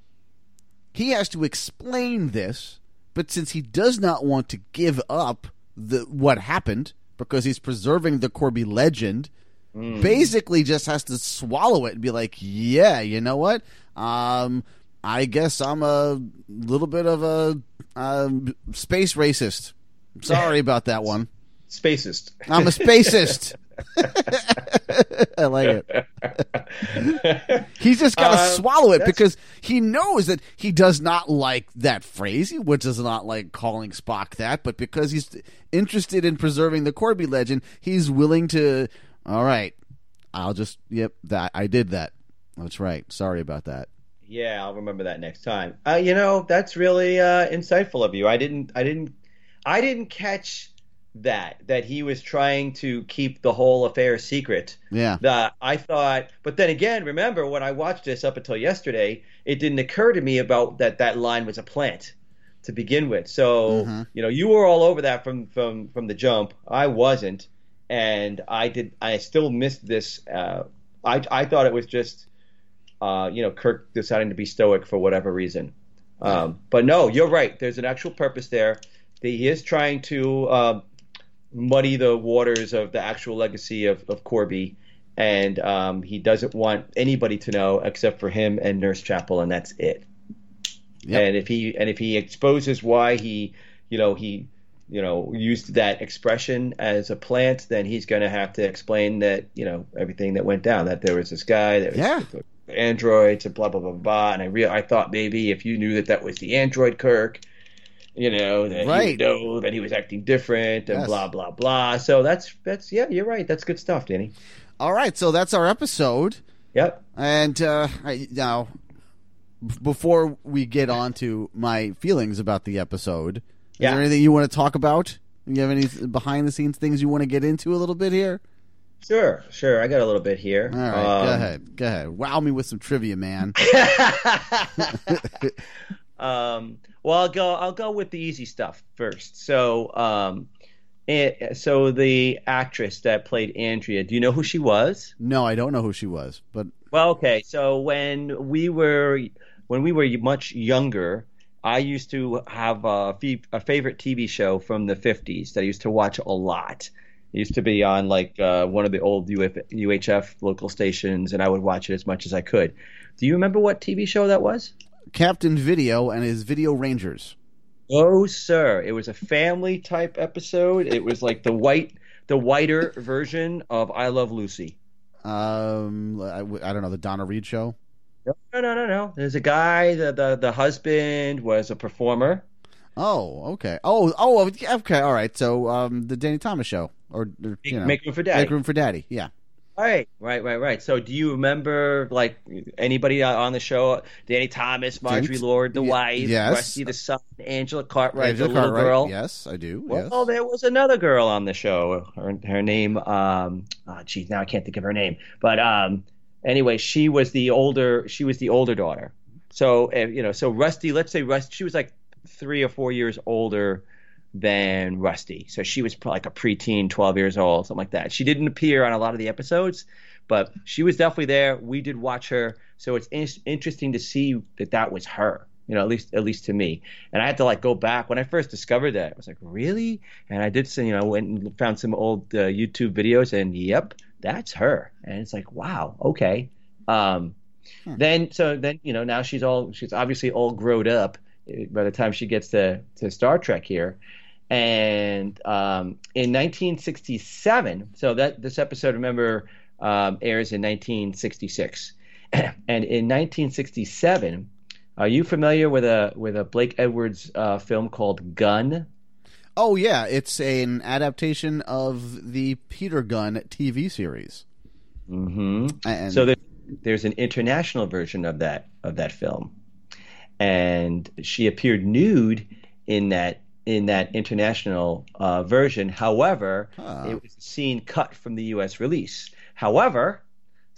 he has to explain this, but since he does not want to give up the what happened because he's preserving the Korby legend, basically just has to swallow it and be like, "Yeah, you know what? Um, I guess I'm a little bit of a um, space racist. Sorry about that one. Spacist. I'm a spacist." I like it. He's just got to Um, swallow it because he knows that he does not like that phrase. He which does not like calling Spock that, but because he's interested in preserving the Korby legend, he's willing to. All right, I'll just. Yep, that I did that. That's right. Sorry about that. Yeah, I'll remember that next time. Uh, you know, that's really uh, insightful of you. I didn't, I didn't, I didn't catch that that he was trying to keep the whole affair secret. Yeah. That I thought, but then again, remember when I watched this up until yesterday, it didn't occur to me about that that line was a plant to begin with. So Mm-hmm. you know, you were all over that from from from the jump. I wasn't, and I did. I still missed this. Uh, I I thought it was just uh, you know, Kirk deciding to be stoic for whatever reason. Um, but no, you're right. There's an actual purpose there. He is trying to uh, muddy the waters of the actual legacy of, of Korby, and um, he doesn't want anybody to know except for him and Nurse Chapel, and that's it. And if he and if he exposes why he, you know, he, you know, used that expression as a plant, then he's going to have to explain that, you know, everything that went down. That there was this guy that was Yeah. androids and blah blah blah blah. And I real I thought maybe if you knew that that was the android Kirk, you know, that Right. you would know that he was acting different and Yes. blah blah blah. So that's that's yeah, you're right. That's good stuff, Danny. All right, so that's our episode. Yep. And uh, I, now, before we get on to my feelings about the episode, is Yeah. there anything you want to talk about? You have any behind the scenes things you want to get into a little bit here? Sure, sure. I got a little bit here. All right, go Um, ahead, go ahead. Wow me with some trivia, man. Um, well, I'll go. I'll go with the easy stuff first. So, um, it, so the actress that played Andrea, do you know who she was? no, I don't know who she was, but Well, okay. So when we were when we were much younger, I used to have a, a favorite TV show from the '50s that I used to watch a lot. It used to be on like uh, one of the old UF, UHF local stations, and I would watch it as much as I could. Do you remember what TV show that was? Captain Video and his Video Rangers. Oh, sir. It was a family type episode. It was like the white, the whiter version of I Love Lucy. Um, I, I don't know the Donna Reed show. No, no, no, no. There's a guy. The the the husband was a performer. Oh, okay. Oh, oh, okay. All right. So, um, the Danny Thomas show, or, or you know, Make Room for Daddy. Make room for Daddy. Yeah. Right, right, right, right. So, do you remember like anybody on the show? Danny Thomas, Marjorie James- Lord, the wife, yes. Rusty the son, Angela Cartwright, Angela the little Cartwright. girl. Yes, I do. Well, yes. there was another girl on the show. Her, her name, um, oh, geez, now I can't think of her name. But um, anyway, she was the older. She was the older daughter. So uh, you know, so Rusty. Let's say Rusty. She was like three or four years older than Rusty. So she was like a preteen, twelve years old, something like that. She didn't appear on a lot of the episodes, but she was definitely there. We did watch her, so it's in- interesting to see that that was her. You know, at least at least to me. And I had to like go back when I first discovered that. I was like, really? And I did, some, you know, went and found some old uh, YouTube videos, and yep, that's her. And it's like, wow, okay. Um, Then so then you know now she's all she's obviously all grown up uh, by the time she gets to to Star Trek here. And um, in 1967, so that this episode, remember, um, airs in 1966. and in 1967, are you familiar with a with a Blake Edwards uh, film called Gunn? Oh yeah, it's an adaptation of the Peter Gunn TV series. Mm-hmm. And so there, there's an international version of that of that film, and she appeared nude in that in that international uh, version. However, it was a scene cut from the U.S. release. However,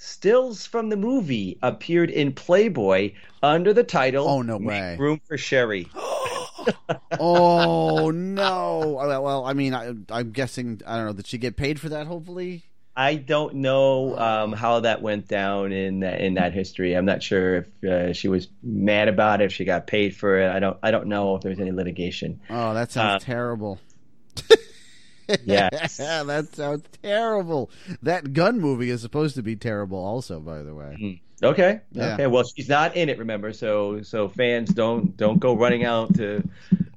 stills from the movie appeared in Playboy under the title Oh, no way. Room for Sherry." oh no! Well, I mean, I, I'm guessing I don't know. Did she get paid for that? Hopefully. I don't know um, how that went down in that, in that history. I'm not sure if uh, she was mad about it, if she got paid for it. I don't I don't know if there was any litigation. Oh, that sounds Uh, terrible. Yes. that sounds terrible. That Gunn movie is supposed to be terrible, also. By the way. Mm-hmm. Okay. Yeah. Okay. Well, she's not in it. Remember, so so fans don't don't go running out to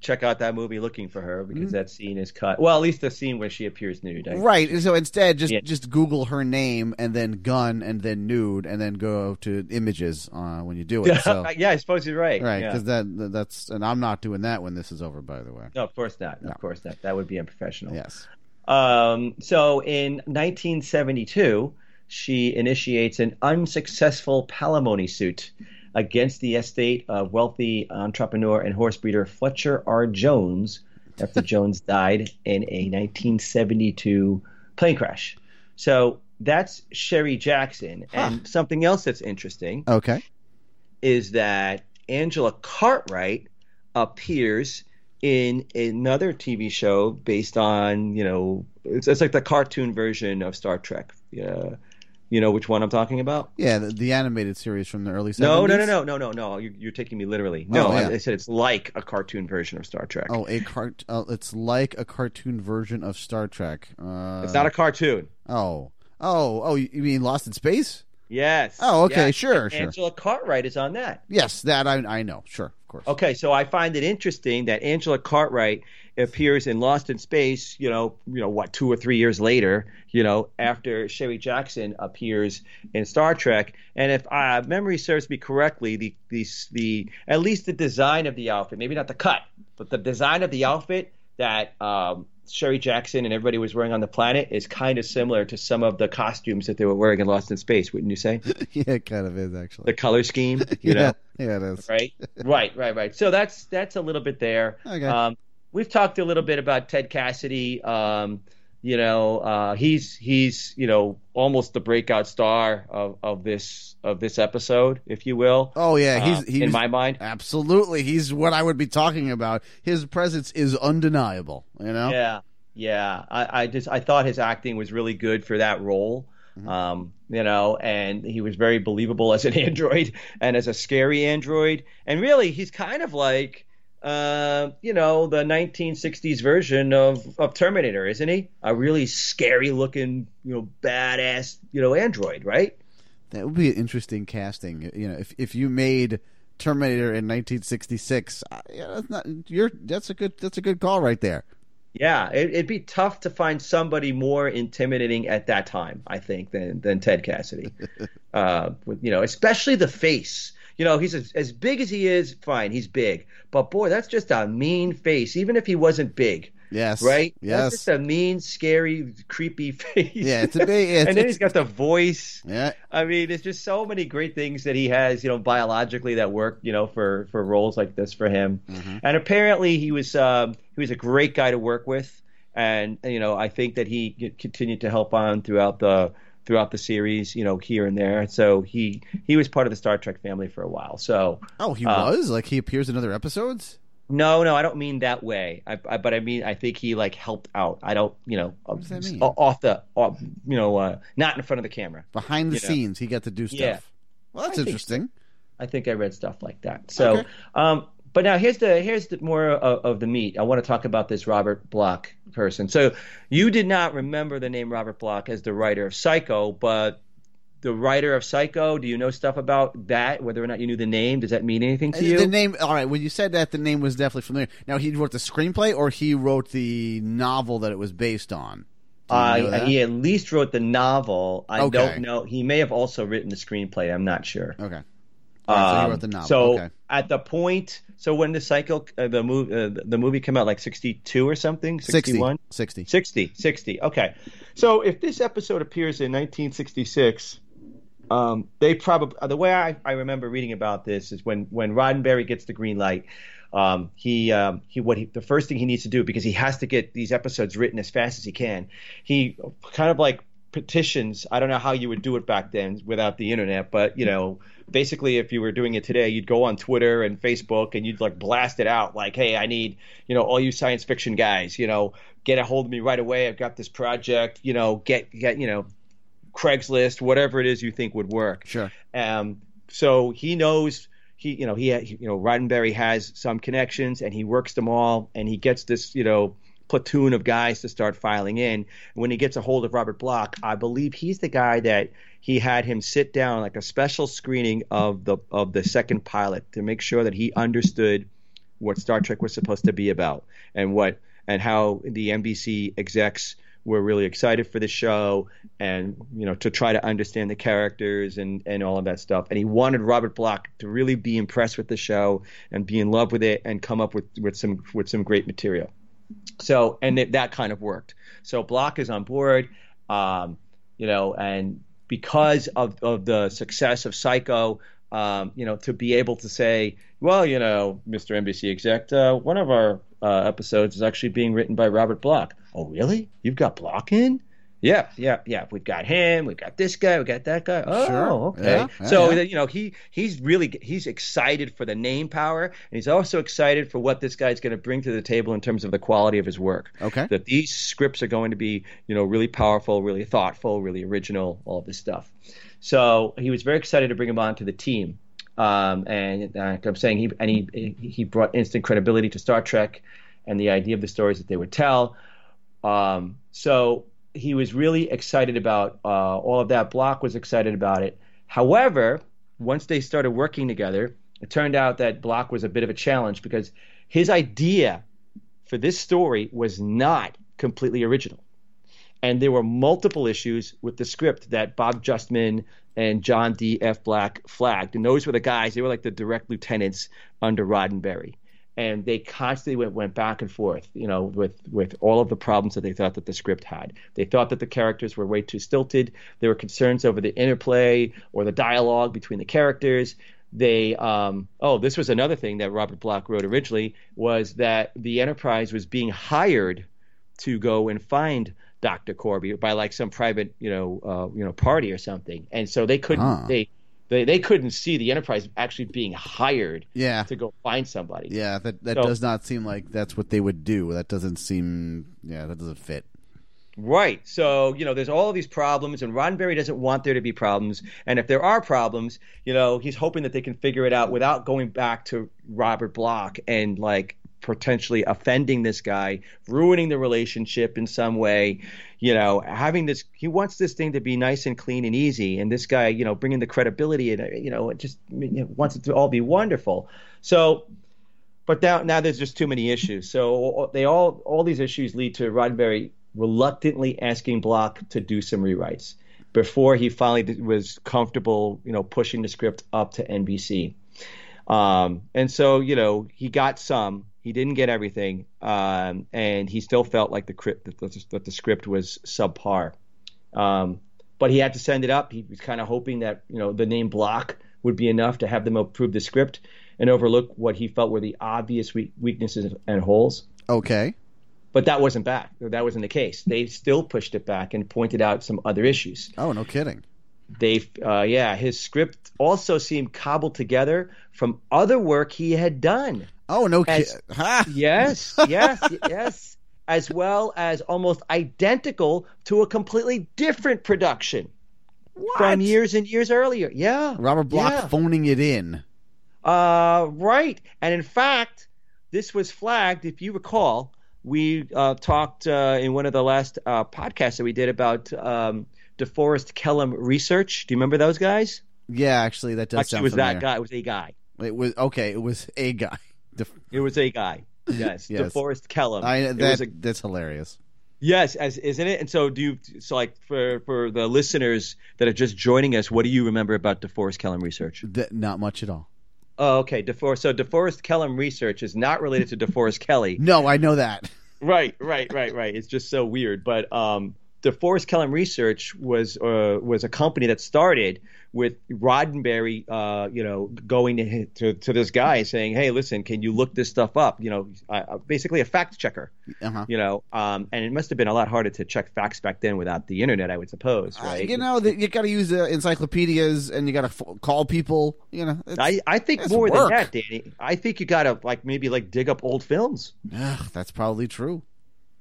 check out that movie looking for her because that scene is cut. Well, at least the scene where she appears nude. I- Right. So instead, just Yeah. just Google her name and then Gunn and then nude and then go to images uh, when you do it. So yeah, I suppose you're right. right Yeah. because that that's and I'm not doing that when this is over. By the way. No, of course not. No. Of course not. That would be unprofessional. Yes. Um, so in 1972, she initiates an unsuccessful palimony suit against the estate of wealthy entrepreneur and horse breeder Fletcher R. Jones after Jones died in a 1972 plane crash. So that's Sherry Jackson. And something else that's interesting Okay. is that Angela Cartwright appears in another TV show based on, you know, it's, it's like the cartoon version of Star Trek. Yeah. You know which one I'm talking about? Yeah, the, the animated series from the early 70s. No, no, no, no, no, no, no. You're, you're taking me literally. No, Oh, yeah. I, I said it's like a cartoon version of Star Trek. Oh, a cart. Uh, it's like a cartoon version of Star Trek. Uh, it's not a cartoon. Oh, oh, oh! You you mean Lost in Space? Yes. Oh, okay, Yes. sure, And sure. Angela Cartwright is on that. Yes, that I I know. Sure, of course. Okay, so I find it interesting that Angela Cartwright appears in Lost in Space. You know, you know what, two or three years later. You know, after Sherry Jackson appears in Star Trek, and if uh, memory serves me correctly, the the the at least the design of the outfit, maybe not the cut, but the design of the outfit that um, Sherry Jackson and everybody was wearing on the planet is kind of similar to some of the costumes that they were wearing in Lost in Space, wouldn't you say? yeah, it kind of is actually. The color scheme, yeah, you know yeah, it is. right right right right so that's that's a little bit there Okay. um, we've talked a little bit about ted cassidy um, you know uh, he's he's you know almost the breakout star of, of this of this episode if you will Oh yeah, he's Uh, he's in my mind absolutely. He's what I would be talking about. His presence is undeniable. You know. Yeah, yeah. I, I just I thought his acting was really good for that role. Mm-hmm. Um, you know, and he was very believable as an android and as a scary android. And really, he's kind of like, uh, you know, the 1960s version of, of Terminator, isn't he? A really scary looking, you know, badass, you know, android, right? That would be an interesting casting. You know, if if you made Terminator in 1966. Uh, yeah, that's not you're. That's a good. That's a good call right there. Yeah, it, it'd be tough to find somebody more intimidating at that time, I think, than than Ted Cassidy. uh, with, you know, especially the face. You know, he's as, as big as he is. Fine, he's big, but boy, that's just a mean face. Even if he wasn't big, Yes. right? Yes. That's just a mean, scary, creepy face. Yeah, it's a big. It's, and then he's got the voice. Yeah. I mean, there's just so many great things that he has, you know, biologically that work, you know, for for roles like this for him. Mm-hmm. And apparently, he was um, he was a great guy to work with, and you know, I think that he continued to help on throughout the throughout the series, you know, here and there. So he he was part of the Star Trek family for a while. So Oh, he uh, was like he appears in other episodes. no, no, I don't mean that way. I, I, but I mean, I think he like helped out. I don't, you know, that off the, off, you know, uh, not in front of the camera. Behind the You know. scenes, he got to do stuff. Yeah. Well, that's I think interesting. I think I read stuff like that. So, Okay. um, but now here's the here's the more of, of the meat. I want to talk about this Robert Bloch person. So you did not remember the name Robert Bloch as the writer of Psycho, but the writer of Psycho, do you know stuff about that? Whether or not you knew the name, does that mean anything to uh, you? The name. All right. When you said that, the name was definitely familiar. Now he wrote the screenplay, or he wrote the novel that it was based on. Do you know I, he at least wrote the novel. I Okay. don't know. He may have also written the screenplay. I'm not sure. Okay. So Um, the novel. so okay. at the point, so when the Psycho, uh, the movie, uh, the movie came out like 62 or something, 61, 60. 60, 60. Okay. So if this episode appears in 1966, um, they probably the way I, I remember reading about this is when when Roddenberry gets the green light. Um, he um, he what he the first thing he needs to do because he has to get these episodes written as fast as he can. He kind of like petitions. I don't know how you would do it back then without the internet, but you know, basically if you were doing it today, you'd go on Twitter and Facebook and you'd like blast it out like, "Hey, I need you know all you science fiction guys, you know, get a hold of me right away. I've got this project. You know, get get you know." Craigslist, whatever it is you think would work. Sure. Um, so he knows he, you know, he, you know, Roddenberry has some connections and he works them all and he gets this, you know, platoon of guys to start filing in. When he gets a hold of Robert Bloch, I believe he's the guy that he had him sit down like a special screening of the of the second pilot to make sure that he understood what Star Trek was supposed to be about and what and how the NBC execs were really excited for the show and you know to try to understand the characters and and all of that stuff and he wanted Robert Bloch to really be impressed with the show and be in love with it and come up with with some with some great material so and it, that kind of worked so Bloch is on board um, you know and because of of the success of Psycho um, you know, to be able to say, well, you know, Mr. NBC exec, uh, one of our uh, episodes is actually being written by Robert Bloch. Oh, really? You've got Bloch in? Yeah, yeah, yeah. We've got him. We've got this guy. We got that guy. Oh, Sure. okay. Yeah, so yeah. you know, he he's really he's excited for the name power, and he's also excited for what this guy's going to bring to the table in terms of the quality of his work. Okay. That these scripts are going to be, you know, really powerful, really thoughtful, really original, all of this stuff. So he was very excited to bring him on to the team. Um, and uh, I'm saying he and he he brought instant credibility to Star Trek and the idea of the stories that they would tell. Um, so he was really excited about uh, all of that. Bloch was excited about it. However, once they started working together, it turned out that Bloch was a bit of a challenge because his idea for this story was not completely original. And there were multiple issues with the script that Bob Justman and John D. F. Black flagged. And those were the guys, they were like the direct lieutenants under Roddenberry. And they constantly went, went back and forth, you know, with, with all of the problems that they thought that the script had. They thought that the characters were way too stilted. There were concerns over the interplay or the dialogue between the characters they um, oh this was another thing that robert bloch wrote originally was that the enterprise was being hired to go and find dr Korby by like some private you know uh, you know party or something and so they couldn't Huh. they, they they couldn't see the enterprise actually being hired Yeah. to go find somebody Yeah, that that So- does not seem like that's what they would do. That doesn't seem. Yeah, that doesn't fit. Right. So, you know, there's all of these problems, and Roddenberry doesn't want there to be problems. And if there are problems, you know, he's hoping that they can figure it out without going back to Robert Bloch and like potentially offending this guy, ruining the relationship in some way. You know, having this, he wants this thing to be nice and clean and easy, and this guy, you know, bringing the credibility and you know, it just you know, wants it to all be wonderful. So but now now there's just too many issues. So they all all these issues lead to Roddenberry reluctantly asking Bloch to do some rewrites before he finally was comfortable, you know, pushing the script up to NBC. Um, and so you know he got some, he didn't get everything, um, and he still felt like the, that the, that the script was subpar. Um, but he had to send it up. He was kind of hoping that you know the name Bloch would be enough to have them approve the script and overlook what he felt were the obvious weaknesses and holes. Okay. But that wasn't back. That wasn't the case. They still pushed it back and pointed out some other issues. Oh, no kidding. They, uh, yeah, his script also seemed cobbled together from other work he had done. Oh, no kidding. yes, yes, yes. As well as almost identical to a completely different production what? from years and years earlier. Yeah. Robert Bloch yeah. phoning it in. Uh, right. And in fact, this was flagged, if you recall, we uh, talked uh, in one of the last uh, podcasts that we did about um, DeForest Kellam Research. Do you remember those guys? Yeah, actually, that does actually, sound it was familiar. that guy. It was a guy. It was okay. It was a guy. Def- it was a guy. Yes, yes. DeForest Kellam. I, that, a, that's hilarious. Yes, as isn't it? And so, do you? So, like for for the listeners that are just joining us, what do you remember about DeForest Kellam Research? The, not much at all. Oh, okay. DeForest. So DeForest Kellam research is not related to DeForest Kelley. No, I know that. Right, right, right, right. It's just so weird. But um, DeForest Kellam Research was uh, was a company that started with Roddenberry, uh, you know, going to, to, to this guy saying, "Hey, listen, can you look this stuff up?" You know, uh, basically a fact checker. Uh-huh. You know, um, and it must have been a lot harder to check facts back then without the internet, I would suppose, right? you know, the, you got to use uh, encyclopedias and you got to f- call people. You know, I I think more work. than that, Danny. I think you got to like maybe like dig up old films. Ugh, that's probably true.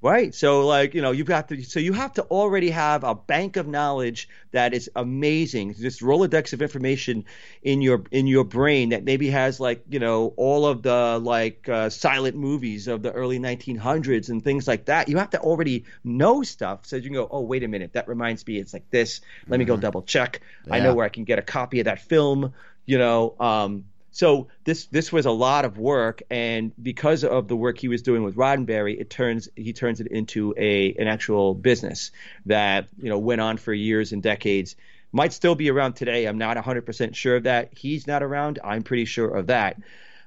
Right. So like, you know, you've got to so you have to already have a bank of knowledge that is amazing. This Rolodex of information in your in your brain that maybe has like, you know, all of the like uh, silent movies of the early 1900s and things like that. You have to already know stuff so you can go, "Oh, wait a minute. That reminds me it's like this. Let mm-hmm. me go double check. Yeah. I know where I can get a copy of that film." You know, um, so this this was a lot of work, and because of the work he was doing with Roddenberry, it turns he turns it into a an actual business that you know went on for years and decades. Might still be around today. I'm not 100% sure of that. He's not around. I'm pretty sure of that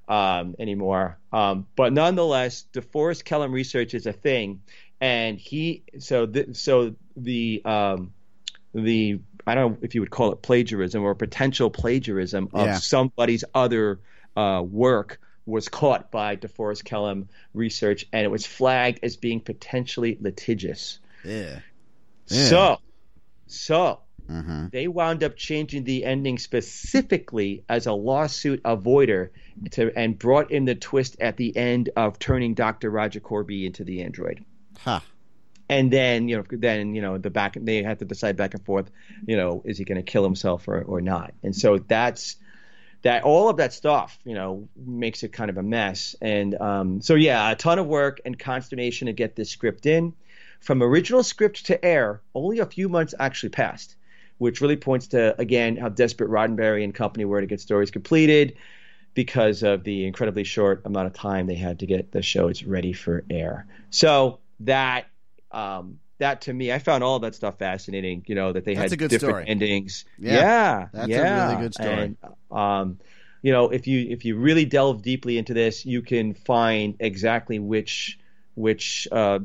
um, anymore. Um, but nonetheless, DeForest Kellam research is a thing, and he so th- so the um, the I don't know if you would call it plagiarism or potential plagiarism of Yeah. somebody's other uh, work was caught by DeForest Kellam research, and it was flagged as being potentially litigious. Yeah. So, so Mm-hmm. they wound up changing the ending specifically as a lawsuit avoider to, and brought in the twist at the end of turning Dr. Roger Korby into the android. Huh. And then, you know, then, you know, the back, they had to decide back and forth, you know, is he going to kill himself or, or not? And so that's, that all of that stuff, you know, makes it kind of a mess. And um, so, yeah, a ton of work and consternation to get this script in. From original script to air, only a few months actually passed, which really points to, again, how desperate Roddenberry and company were to get stories completed because of the incredibly short amount of time they had to get the shows ready for air. So that um, that to me, I found all that stuff fascinating. You know that they That's had different story. endings. Yeah. yeah, That's a really good story. And, um, you know, if you if you really delve deeply into this, you can find exactly which which uh,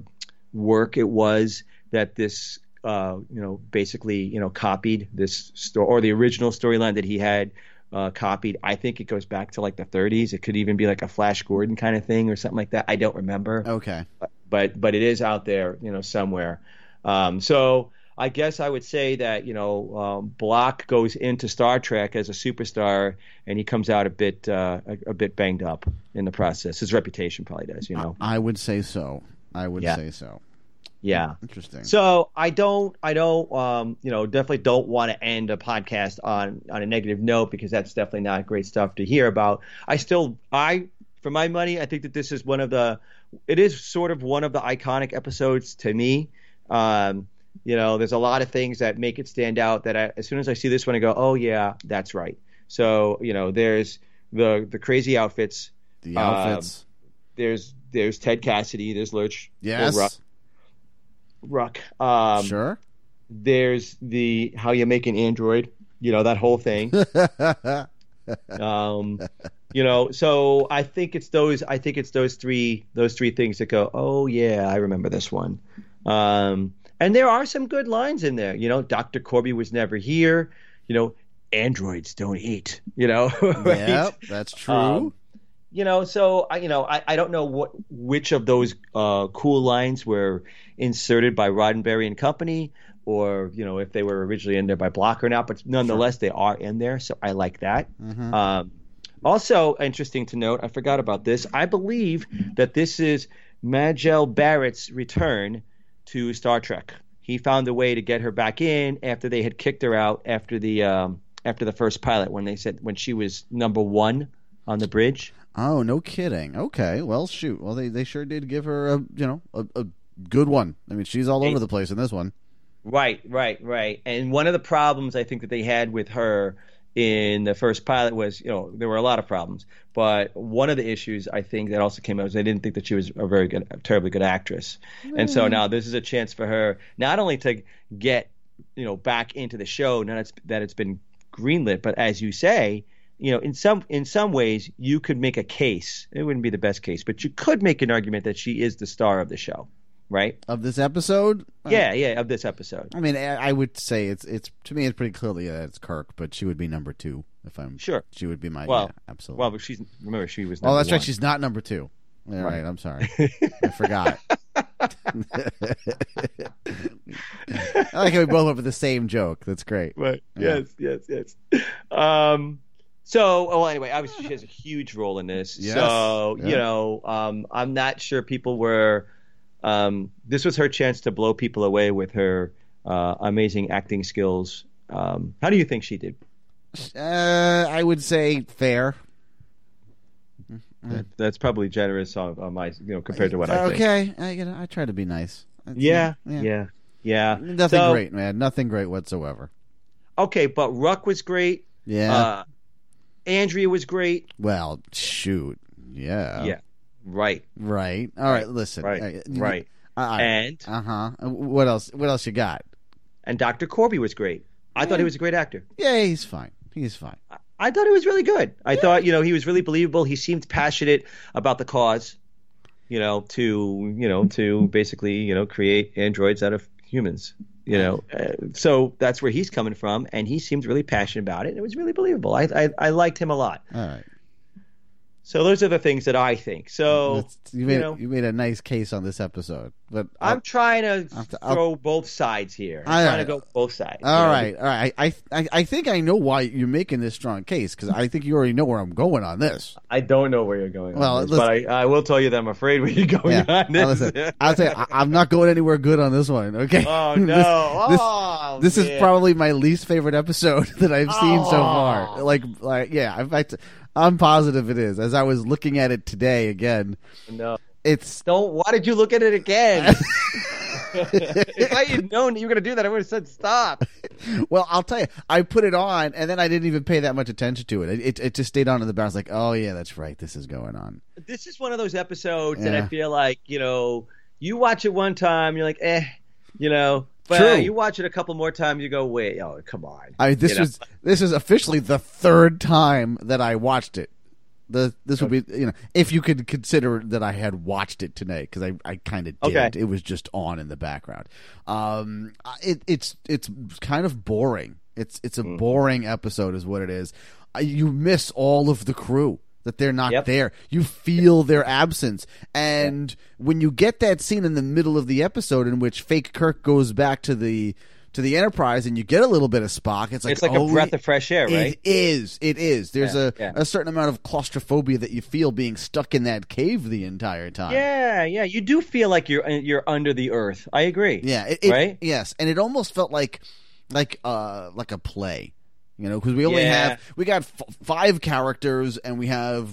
work it was that this uh, you know basically you know copied this story or the original storyline that he had uh, copied. I think it goes back to like the 30s. It could even be like a Flash Gordon kind of thing or something like that. I don't remember Okay. but but but it is out there, you know, somewhere. Um, so I guess I would say that you know um, Bloch goes into Star Trek as a superstar, and he comes out a bit uh, a, a bit banged up in the process. His reputation probably does, you know. I would say so. I would Yeah. say so. Yeah. Interesting. So I don't, I don't, um, you know, definitely don't want to end a podcast on on a negative note because that's definitely not great stuff to hear about. I still, I for my money, I think that this is one of the. It is sort of one of the iconic episodes to me. Um, you know, there's a lot of things that make it stand out. That I, as soon as I see this one, I go, "Oh yeah, that's right." So you know, there's the the crazy outfits. The Um, outfits. there's there's Ted Cassidy. There's Lurch. yes. Ruk. Ruk. Um, sure. There's the how you make an android. You know that whole thing. um, you know, so I think it's those. I think it's those three. Those three things that go. Oh yeah, I remember this one. Um, and there are some good lines in there. You know, Doctor Korby was never here. You know, androids don't eat. You know, right? Yep, that's true. Um, you know, so I, you know, I, I don't know what which of those uh, cool lines were inserted by Roddenberry and Company, or you know, if they were originally in there by Bloch or not. But nonetheless, they are in there, so I like that. Mhm. Um, also interesting to note, I forgot about this. I believe that this is Majel Barrett's return to Star Trek. He found a way to get her back in after they had kicked her out after the um, after the first pilot when they said when she was number one on the bridge. Oh, no kidding. Okay, well, shoot. Well, they, they sure did give her a you know a, a good one. I mean, she's all over the place in this one. Right, right, right. And one of the problems I think that they had with her in the first pilot was, you know, there were a lot of problems, but one of the issues I think that also came out was they didn't think that she was a very good, a terribly good actress. And so now this is a chance for her not only to get, you know, back into the show now that's, that it's been greenlit, but as you say, you know, in some in some ways you could make a case. It wouldn't be the best case, but you could make an argument that she is the star of the show, right? Of this episode? Yeah, yeah, of this episode. I mean, I would say it's it's to me it's pretty clearly that it's Kirk, but she would be number two if I'm Sure. She would be my well, yeah, absolutely. Well, but she's remember she was. oh, that's right. She's not number two. All right, Right. I'm sorry. I forgot. I like how we both went for the same joke. That's great. Right. Yeah. Yes. Yes. Yes. Um. So, well, anyway, obviously she has a huge role in this. Yes. So, Yeah. you know, um, I'm not sure people were. Um, this was her chance to blow people away with her uh, amazing acting skills. Um, how do you think she did? Uh, I would say fair. That, that's probably generous on, on my, you know, compared to what I think. okay, I, you know, I try to be nice. It's- Yeah, yeah, yeah. Nothing So- great, man. Nothing great whatsoever. Okay, but Ruk was great. Yeah. Uh, Andrea was great. Well, shoot. Yeah. Yeah. Right. Right. All right. Listen. Right. Right. uh, And uh huh. What else? What else you got? and Dr. Korby was great. I thought he was a great actor. Yeah, he's fine. He's fine. I thought he was really good. I thought, you know, he was really believable. He seemed passionate about the cause, you know, to, you know, to basically, you know, create androids out of humans, you know. Uh, so that's where he's coming from, and he seemed really passionate about it. It was really believable. I, I, I liked him a lot. All right. So those are the things that I think. So, That's- you made you know, you made a nice case on this episode, but I'm trying to I'll- throw both sides here. I'm All trying right. to go both sides. All right, know? all right. I, I I think I know why you're making this strong case because I think you already know where I'm going on this. I don't know where you're going. Well, on this, but I, I will tell you that I'm afraid where you're going Yeah. on Now, this. listen, I'll say I, I'm not going anywhere good on this one. Okay. Oh, This- no. This, Oh, this is probably my least favorite episode that I've seen so oh. far. Oh. Like, like, yeah. In fact, I'm positive it is. As I was looking at it today again, No. it's Don't. Why did you look at it again? if I had known you were going to do that, I would have said stop. well, I'll tell you, I put it on and then I didn't even pay that much attention to it. It, it, it just stayed on in the background. I was like, oh yeah, that's right. This is going on. This is one of those episodes that I feel like you know you watch it one time, you're like, eh, you know. But True. you watch it a couple more times, you go, wait, oh, come on. I this You know? this is officially the third time that I watched it. The this would be you know if you could consider that I had watched it tonight because I, I kind of did. Okay. It was just on in the background. Um, it it's it's kind of boring. It's it's Mm-hmm. a boring episode, is what it is. Uh, You miss all of the crew that they're not Yep. there. You feel their absence, and when you get that scene in the middle of the episode in which fake Kirk goes back to the to the Enterprise, and you get a little bit of Spock, it's like it's like oh, a breath of fresh air, right? It is. It is. There's Yeah, a, yeah. a certain amount of claustrophobia that you feel being stuck in that cave the entire time. Yeah, yeah, you do feel like you're you're under the earth. I agree. Yeah. It, it- right. Yes, and it almost felt like like uh like a play. You know, because we only Yeah. have we got f- five characters and we have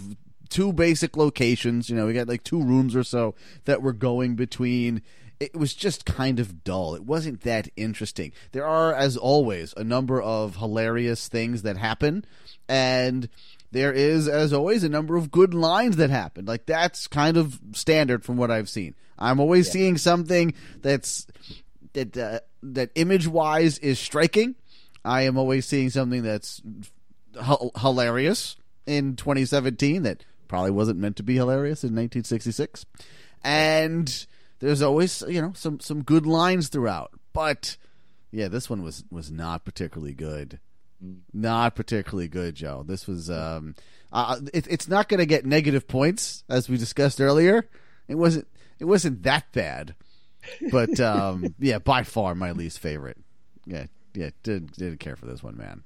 two basic locations. You know, we got like two rooms or so that we're going between. It was just kind of dull. It wasn't that interesting. There are, as always, a number of hilarious things that happen, and there is, as always, a number of good lines that happen. Like that's kind of standard from what I've seen. I'm always seeing something that's that uh, that image wise is striking. I am always seeing something that's h- hilarious in 2017 that probably wasn't meant to be hilarious in 1966, and there's always you know some some good lines throughout. But yeah, this one was was not particularly good. Not particularly good, Joe. This was um, uh, it, it's not going to get negative points as we discussed earlier. It wasn't it wasn't that bad, but um, yeah, by far my least favorite. Yeah, yeah, didn't didn't care for this one, man.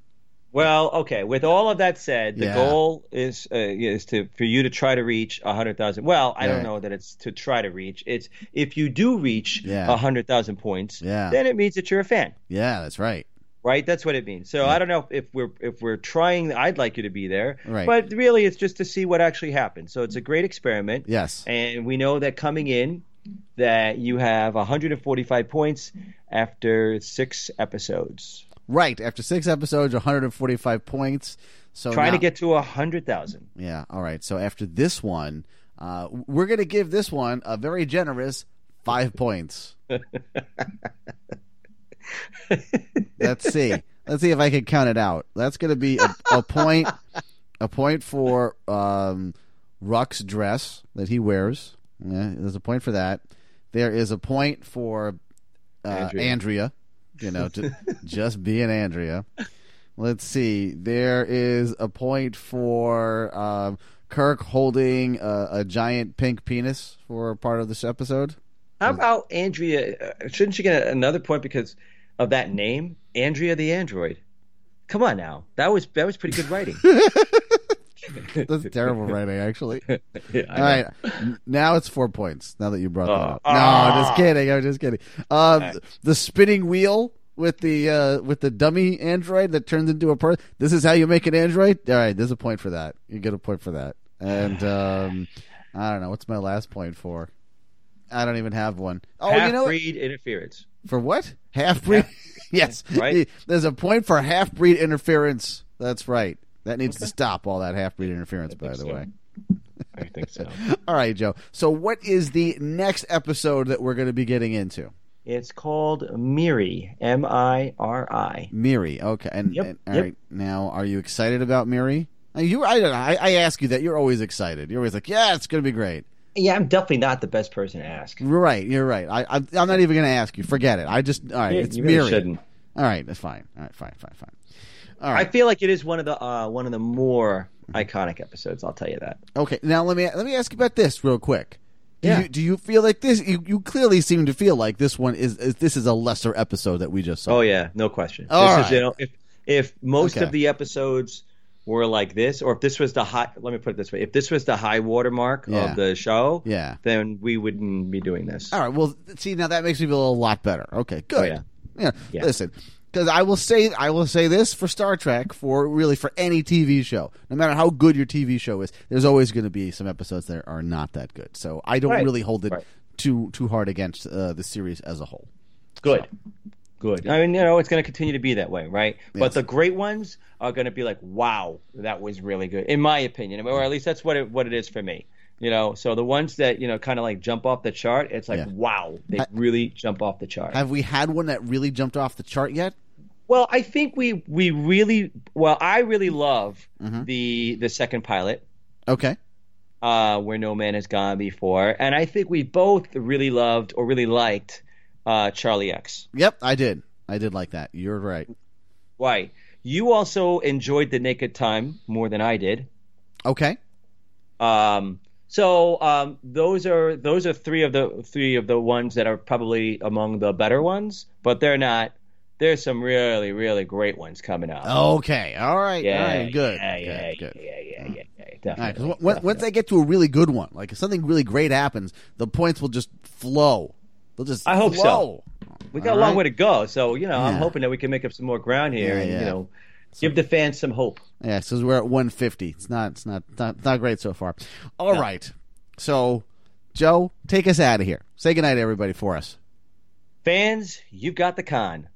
Well, okay. With all of that said, the Yeah. goal is uh, is to for you to try to reach a hundred thousand. Well, I Right. don't know that it's to try to reach. It's if you do reach a Yeah. hundred thousand points, Yeah. then it means that you're a fan, Yeah, that's right. right? That's what it means. So I don't know if we're if we're trying. I'd like you to be there, Right. But really, it's just to see what actually happens. So it's a great experiment. Yes. And we know that coming in, that you have 145 points after six episodes. Right. After six episodes, 145 points. So Trying now- to get to a hundred thousand. Yeah. All right. So after this one, uh, we're going to give this one a very generous five points. Let's see. Let's see if I can count it out. That's going to be a, a point. A point for um, Ruk's dress that he wears. Yeah, there's a point for that. There is a point for uh, Andrea. Andrea. You know, to, just being Andrea. Let's see. There is a point for um, Kirk holding a, a giant pink penis for part of this episode. How about Andrea? Uh, shouldn't she get another point because of that name, Andrea the android? Come on now, that was that was pretty good writing. That's terrible writing, actually. Yeah, All right, now it's four points. Now that you brought that Oh. up, no, I'm just kidding. I'm just kidding. Uh, The spinning wheel with the uh, with the dummy android that turns into a person. This is how you make an android. All right, there's a point for that. You get a point for that. And um, I don't know what's my last point for. I don't even have one. Oh, Half you know what? breed interference. For what? Half breed? yes. right? There's a point for half breed interference. That's right. That needs to stop all that half breed interference, by the so. way. I think so. All right, Joe. So, what is the next episode that we're going to be getting into? It's called Miri, M I R I. Miri. Okay. And, Yep, and- all yep. right. Now, are you excited about Miri? You, I, don't know. I, I ask you that. You're always excited. You're always like, yeah, it's going to be great. Yeah, I'm definitely not the best person to ask. Right. You're right. I, I, I'm not even going to ask you. Forget it. I just, all right. Yeah, it's you really Miri. shouldn't. All right. That's fine. All right. Fine. Fine. Fine. All I feel like it is one of the uh, one of the more iconic episodes. I'll tell you that. Okay, now let me let me ask you about this real quick. Do Yeah. you do you feel like this? You, you clearly seem to feel like this one is, is this is a lesser episode that we just saw. Oh yeah, no question. All this right. is, you know, if if most Okay. of the episodes were like this, or if this was the high, let me put it this way: if this was the high watermark Yeah. of the show, Yeah. then we wouldn't be doing this. All right. Well, see now that makes me feel a lot better. Okay, good. Oh, yeah. yeah. Yeah. Listen, because I will say I will say this for Star Trek, for really for any TV show, no matter how good your TV show is, there's always going to be some episodes that are not that good. So I don't Right. really hold it Right. too too hard against uh, the series as a whole. Good. Good. I mean, you know, it's going to continue to be that way, right? Yes. But the great ones are going to be like, "Wow, that was really good," in my opinion, or at least that's what it what it is for me. You know, so the ones that you know kind of like jump off the chart, it's like, Yeah. "Wow, they really jump off the chart." Have we had one that really jumped off the chart yet? Well, I think we we really well. I really love Mhm. the the second pilot, Okay. uh, where no man has gone before, and I think we both really loved or really liked uh, Charlie X. Yep, I did. I did like that. You're right. Why? You also enjoyed the Naked Time more than I did. Okay. Um, so um, those are those are three of the three of the ones that are probably among the better ones, but they're not. There's some really really great ones coming up. Okay. All right. Yeah, All right. Good. yeah, good. yeah, good. yeah, yeah, yeah, yeah, All right, definitely. once they get to a really good one, like if something really great happens, the points will just flow. They'll just I hope so. We got All a long right. way to go, so you know I'm hoping that we can make up some more ground here, Yeah, and yeah. you know, Give the fans some hope. Yeah, because we're at 150. It's not. It's not. Not, not great so far. All right. So, Joe, take us out of here. Say goodnight, to everybody, for us. Fans, you've got the con.